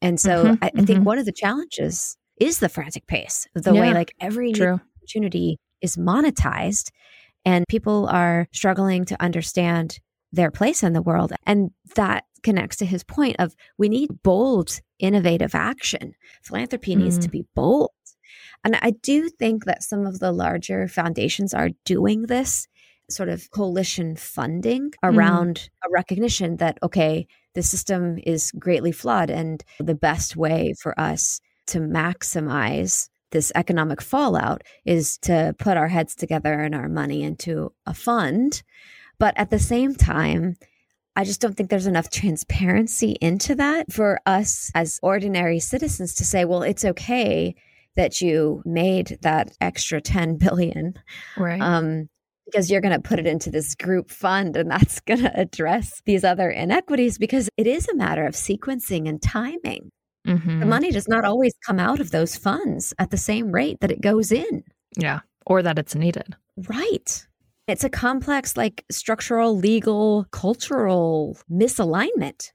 And so mm-hmm, I, I mm-hmm. think one of the challenges is the frantic pace, the yeah, way like every opportunity is monetized and people are struggling to understand their place in the world. And that connects to his point of we need bold, innovative action. Philanthropy mm. needs to be bold. And I do think that some of the larger foundations are doing this sort of coalition funding mm. around mm. a recognition that, okay, the system is greatly flawed. And the best way for us to maximize this economic fallout is to put our heads together and our money into a fund but at the same time, I just don't think there's enough transparency into that for us as ordinary citizens to say, well, it's okay that you made that extra 10 billion. Right. Um, because you're going to put it into this group fund and that's going to address these other inequities because it is a matter of sequencing and timing. Mm-hmm. The money does not always come out of those funds at the same rate that it goes in. Yeah. Or that it's needed. Right. It's a complex, like structural, legal, cultural misalignment.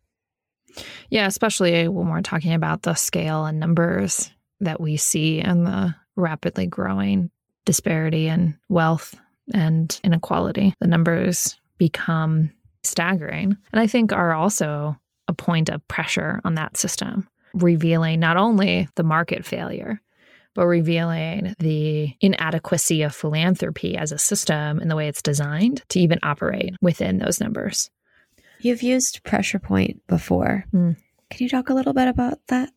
Yeah, especially when we're talking about the scale and numbers that we see and the rapidly growing disparity in wealth and inequality. The numbers become staggering. And I think are also a point of pressure on that system. revealing not only the market failure, but revealing the inadequacy of philanthropy as a system and the way it's designed to even operate within those numbers. You've used pressure point before. Mm. Can you talk a little bit about that?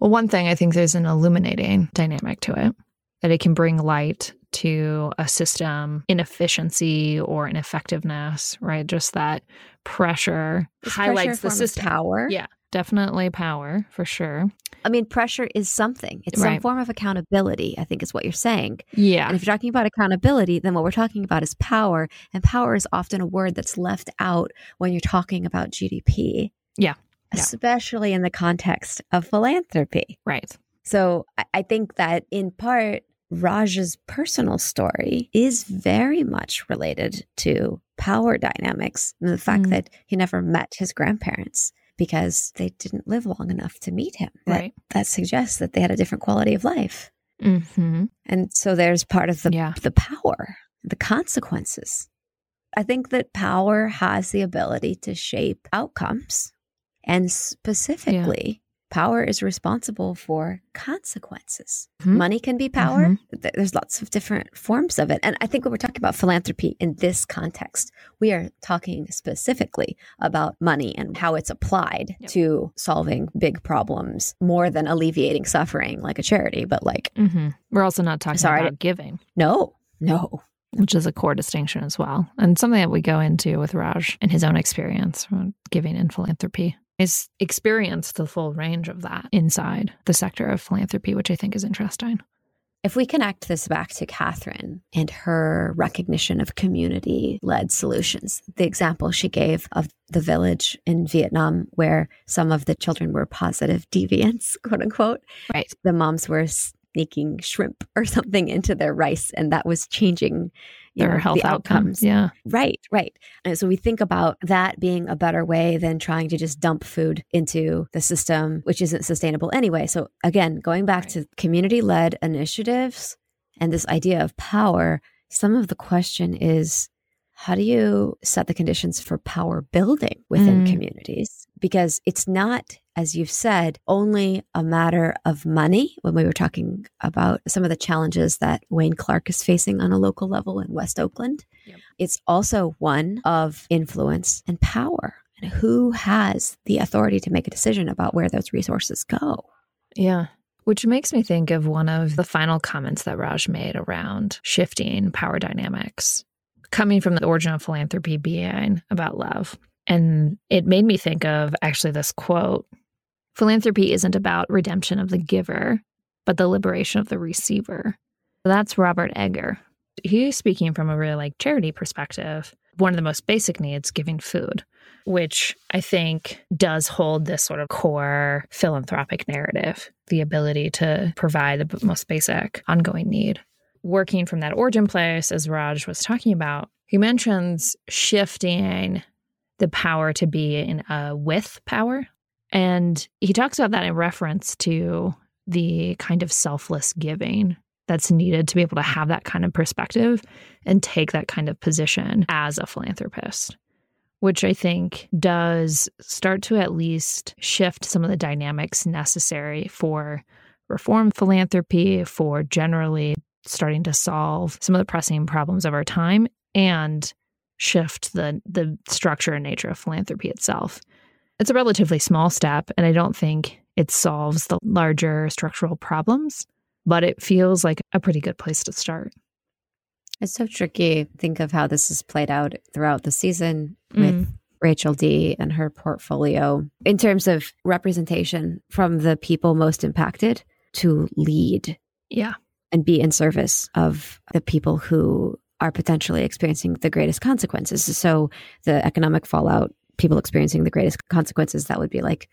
Well, one thing I think there's an illuminating dynamic to it that it can bring light to a system inefficiency or ineffectiveness, right? Just that pressure this highlights pressure the system. Power. Yeah. Definitely power for sure. I mean, pressure is something. It's right. some form of accountability, I think is what you're saying. Yeah. And if you're talking about accountability, then what we're talking about is power. And power is often a word that's left out when you're talking about GDP. Yeah. yeah. Especially in the context of philanthropy. Right. So I think that in part, Raj's personal story is very much related to power dynamics and the fact mm. that he never met his grandparents because they didn't live long enough to meet him. That, right. that suggests that they had a different quality of life. Mm-hmm. And so there's part of the, yeah. the power, the consequences. I think that power has the ability to shape outcomes. And specifically, power is responsible for consequences. Mm-hmm. Money can be power. Mm-hmm. There's lots of different forms of it. And I think when we're talking about philanthropy in this context, we are talking specifically about money and how it's applied yep. to solving big problems more than alleviating suffering like a charity, but like. Mm-hmm. We're also not talking sorry, about giving. No, no. Which is a core distinction as well. And something that we go into with Raj and his own experience giving in philanthropy is experience the full range of that inside the sector of philanthropy, which I think is interesting. If we connect this back to Catherine and her recognition of community led solutions, the example she gave of the village in Vietnam where some of the children were positive deviants, quote unquote. Right. The moms were sneaking shrimp or something into their rice, and that was changing their know, health the outcomes. outcomes. Yeah. Right, right. And so we think about that being a better way than trying to just dump food into the system, which isn't sustainable anyway. So again, going back right. to community led initiatives and this idea of power, some of the question is how do you set the conditions for power building within mm. communities? Because it's not, as you've said, only a matter of money. When we were talking about some of the challenges that Wayne Clark is facing on a local level in West Oakland, yep. it's also one of influence and power. And who has the authority to make a decision about where those resources go? Yeah. Which makes me think of one of the final comments that Raj made around shifting power dynamics coming from the origin of philanthropy being about love. And it made me think of actually this quote Philanthropy isn't about redemption of the giver, but the liberation of the receiver. That's Robert Egger. He's speaking from a really like charity perspective. One of the most basic needs, giving food, which I think does hold this sort of core philanthropic narrative, the ability to provide the most basic ongoing need working from that origin place, as Raj was talking about, he mentions shifting the power to be in a with power. And he talks about that in reference to the kind of selfless giving that's needed to be able to have that kind of perspective and take that kind of position as a philanthropist, which I think does start to at least shift some of the dynamics necessary for reform philanthropy, for generally starting to solve some of the pressing problems of our time and shift the the structure and nature of philanthropy itself. It's a relatively small step and I don't think it solves the larger structural problems, but it feels like a pretty good place to start. It's so tricky. Think of how this has played out throughout the season with mm. Rachel D and her portfolio in terms of representation from the people most impacted to lead. Yeah and be in service of the people who are potentially experiencing the greatest consequences. So the economic fallout, people experiencing the greatest consequences, that would be like,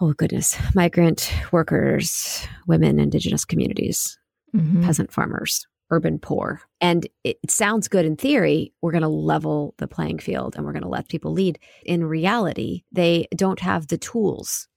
oh goodness, migrant workers, women, indigenous communities, mm-hmm. peasant farmers, urban poor. And it, it sounds good in theory. We're going to level the playing field and we're going to let people lead. In reality, they don't have the tools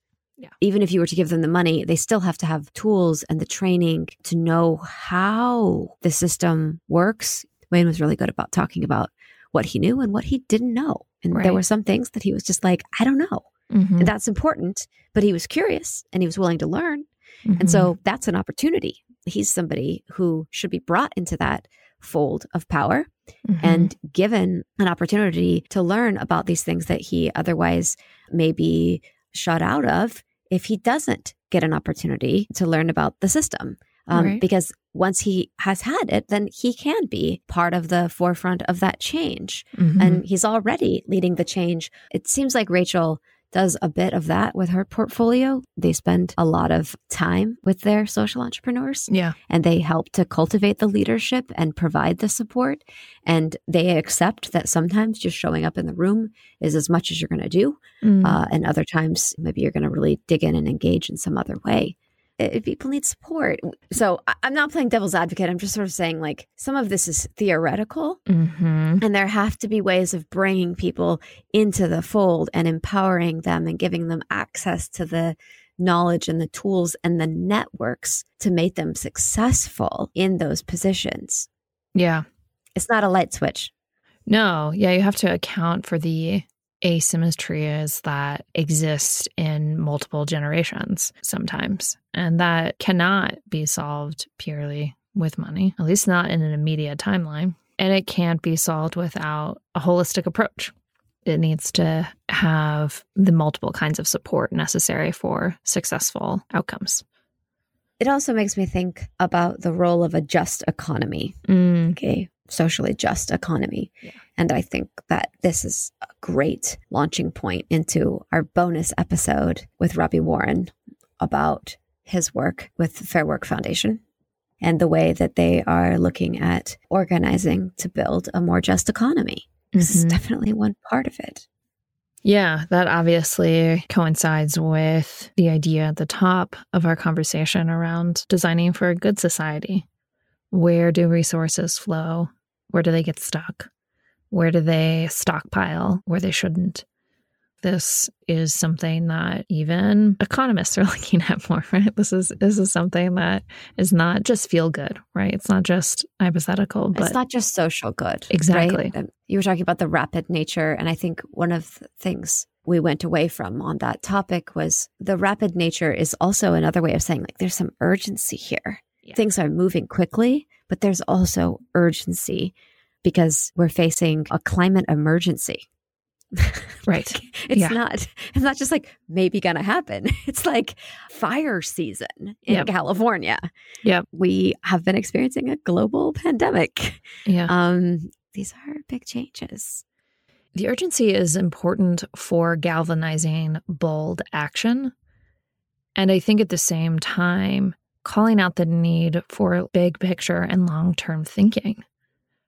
yeah. Even if you were to give them the money, they still have to have tools and the training to know how the system works. Wayne was really good about talking about what he knew and what he didn't know. And right. there were some things that he was just like, I don't know. Mm-hmm. And that's important. But he was curious and he was willing to learn. Mm-hmm. And so that's an opportunity. He's somebody who should be brought into that fold of power mm-hmm. and given an opportunity to learn about these things that he otherwise may be shut out of if he doesn't get an opportunity to learn about the system. Um, right. Because once he has had it, then he can be part of the forefront of that change. Mm-hmm. And he's already leading the change. It seems like Rachel does a bit of that with her portfolio. They spend a lot of time with their social entrepreneurs. Yeah. And they help to cultivate the leadership and provide the support. And they accept that sometimes just showing up in the room is as much as you're going to do. Mm. Uh, and other times, maybe you're going to really dig in and engage in some other way people need support. So I'm not playing devil's advocate. I'm just sort of saying, like, some of this is theoretical, mm-hmm. and there have to be ways of bringing people into the fold and empowering them and giving them access to the knowledge and the tools and the networks to make them successful in those positions. Yeah. It's not a light switch. No. Yeah. You have to account for the asymmetries that exist in multiple generations sometimes. And that cannot be solved purely with money, at least not in an immediate timeline. And it can't be solved without a holistic approach. It needs to have the multiple kinds of support necessary for successful outcomes. It also makes me think about the role of a just economy. Mm. Okay socially just economy. Yeah. And I think that this is a great launching point into our bonus episode with Robbie Warren about his work with the Fair Work Foundation and the way that they are looking at organizing to build a more just economy. This mm-hmm. is definitely one part of it. Yeah, that obviously coincides with the idea at the top of our conversation around designing for a good society. Where do resources flow? Where do they get stuck? Where do they stockpile where they shouldn't? This is something that even economists are looking at more, right? This is this is something that is not just feel good, right? It's not just hypothetical, but it's not just social good. Exactly. Right? You were talking about the rapid nature, and I think one of the things we went away from on that topic was the rapid nature is also another way of saying like there's some urgency here. Yeah. Things are moving quickly, but there's also urgency because we're facing a climate emergency. Right. it's yeah. not it's not just like maybe gonna happen. It's like fire season in yep. California. Yeah. We have been experiencing a global pandemic. Yeah. Um, these are big changes. The urgency is important for galvanizing bold action. And I think at the same time, calling out the need for big picture and long term thinking.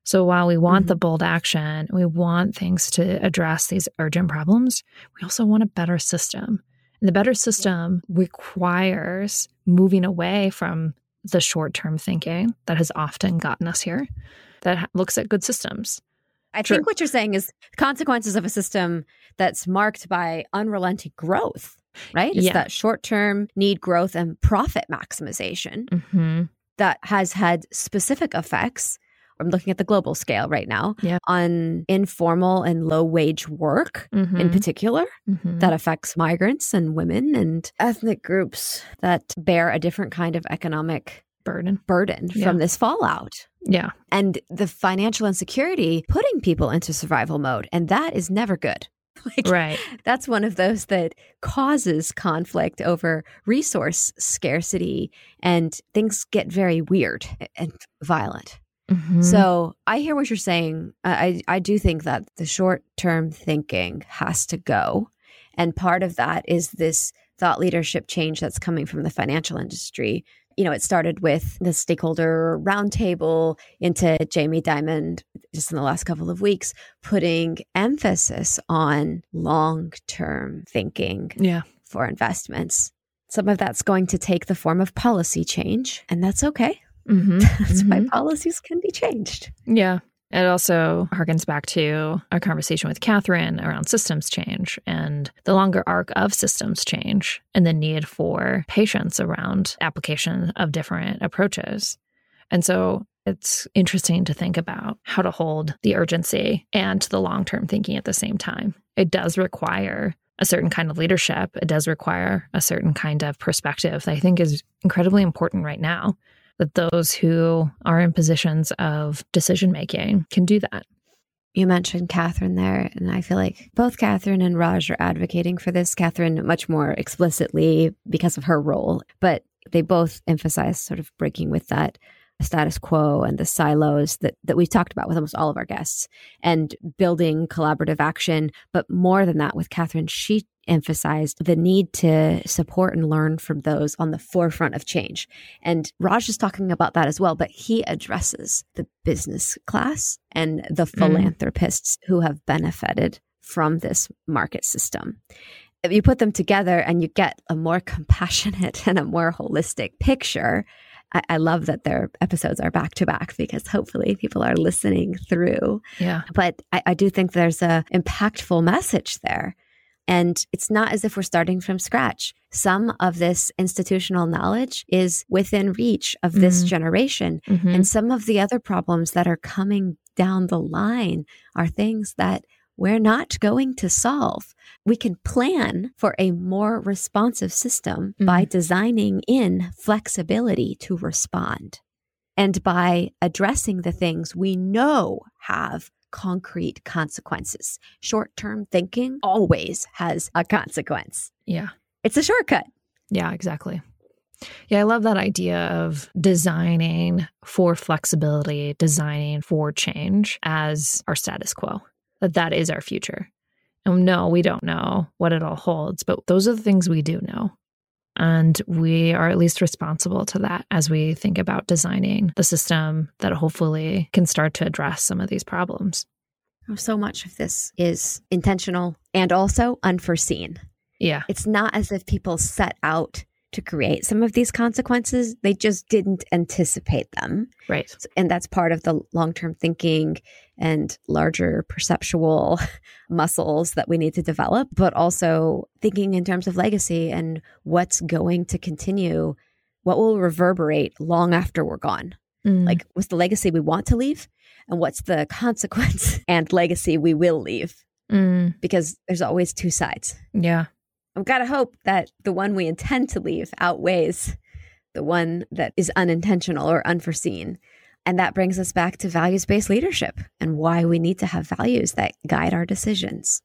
So while we want mm-hmm. the bold action, we want things to address these urgent problems, we also want a better system. And the better system requires moving away from the short term thinking that has often gotten us here, that looks at good systems. I sure. think what you're saying is consequences of a system that's marked by unrelenting growth right? It's yeah. that short term need growth and profit maximization mm-hmm. that has had specific effects. I'm looking at the global scale right now yeah. on informal and low wage work mm-hmm. in particular mm-hmm. that affects migrants and women and ethnic groups that bear a different kind of economic burden burden yeah. from this fallout. Yeah. And the financial insecurity putting people into survival mode and that is never good. like, right. That's one of those that causes conflict over resource scarcity and things get very weird and violent. Mm-hmm. So I hear what you're saying. I, I do think that the short term thinking has to go. And part of that is this thought leadership change that's coming from the financial industry you know, it started with the stakeholder roundtable into Jamie Dimon just in the last couple of weeks, putting emphasis on long term thinking yeah. for investments. Some of that's going to take the form of policy change, and that's okay. Mm-hmm. that's mm-hmm. why policies can be changed. Yeah. It also harkens back to our conversation with Catherine around systems change and the longer arc of systems change and the need for patience around application of different approaches. And so it's interesting to think about how to hold the urgency and the long term thinking at the same time. It does require a certain kind of leadership. It does require a certain kind of perspective that I think is incredibly important right now. That those who are in positions of decision making can do that. You mentioned Catherine there, and I feel like both Catherine and Raj are advocating for this. Catherine much more explicitly because of her role, but they both emphasize sort of breaking with that status quo and the silos that, that we've talked about with almost all of our guests and building collaborative action. But more than that, with Catherine, she emphasized the need to support and learn from those on the forefront of change. And Raj is talking about that as well, but he addresses the business class and the mm. philanthropists mm. who have benefited from this market system. If you put them together and you get a more compassionate and a more holistic picture, I, I love that their episodes are back to back because hopefully people are listening through. Yeah. But I, I do think there's a impactful message there. And it's not as if we're starting from scratch. Some of this institutional knowledge is within reach of this mm-hmm. generation. Mm-hmm. And some of the other problems that are coming down the line are things that we're not going to solve. We can plan for a more responsive system mm-hmm. by designing in flexibility to respond and by addressing the things we know have concrete consequences. Short term thinking always has a consequence. Yeah. It's a shortcut. Yeah, exactly. Yeah, I love that idea of designing for flexibility, designing for change as our status quo that that is our future. And no, we don't know what it all holds, but those are the things we do know. And we are at least responsible to that as we think about designing the system that hopefully can start to address some of these problems. Oh, so much of this is intentional and also unforeseen. Yeah. It's not as if people set out to create some of these consequences. They just didn't anticipate them. Right. And that's part of the long term thinking and larger perceptual muscles that we need to develop, but also thinking in terms of legacy and what's going to continue, what will reverberate long after we're gone. Mm. Like, what's the legacy we want to leave? And what's the consequence and legacy we will leave? Mm. Because there's always two sides. Yeah. I've got to hope that the one we intend to leave outweighs the one that is unintentional or unforeseen. And that brings us back to values based leadership and why we need to have values that guide our decisions.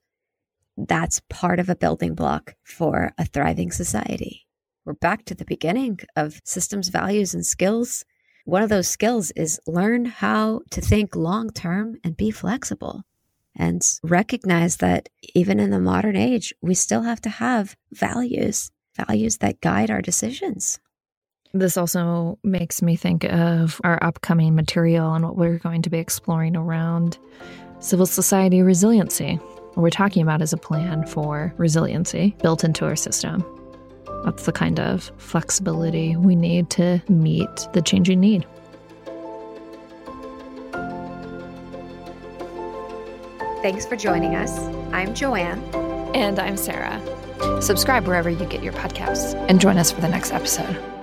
That's part of a building block for a thriving society. We're back to the beginning of systems, values, and skills. One of those skills is learn how to think long term and be flexible and recognize that even in the modern age, we still have to have values, values that guide our decisions. This also makes me think of our upcoming material and what we're going to be exploring around civil society resiliency. What we're talking about is a plan for resiliency built into our system. That's the kind of flexibility we need to meet the changing need. Thanks for joining us. I'm Joanne. And I'm Sarah. Subscribe wherever you get your podcasts and join us for the next episode.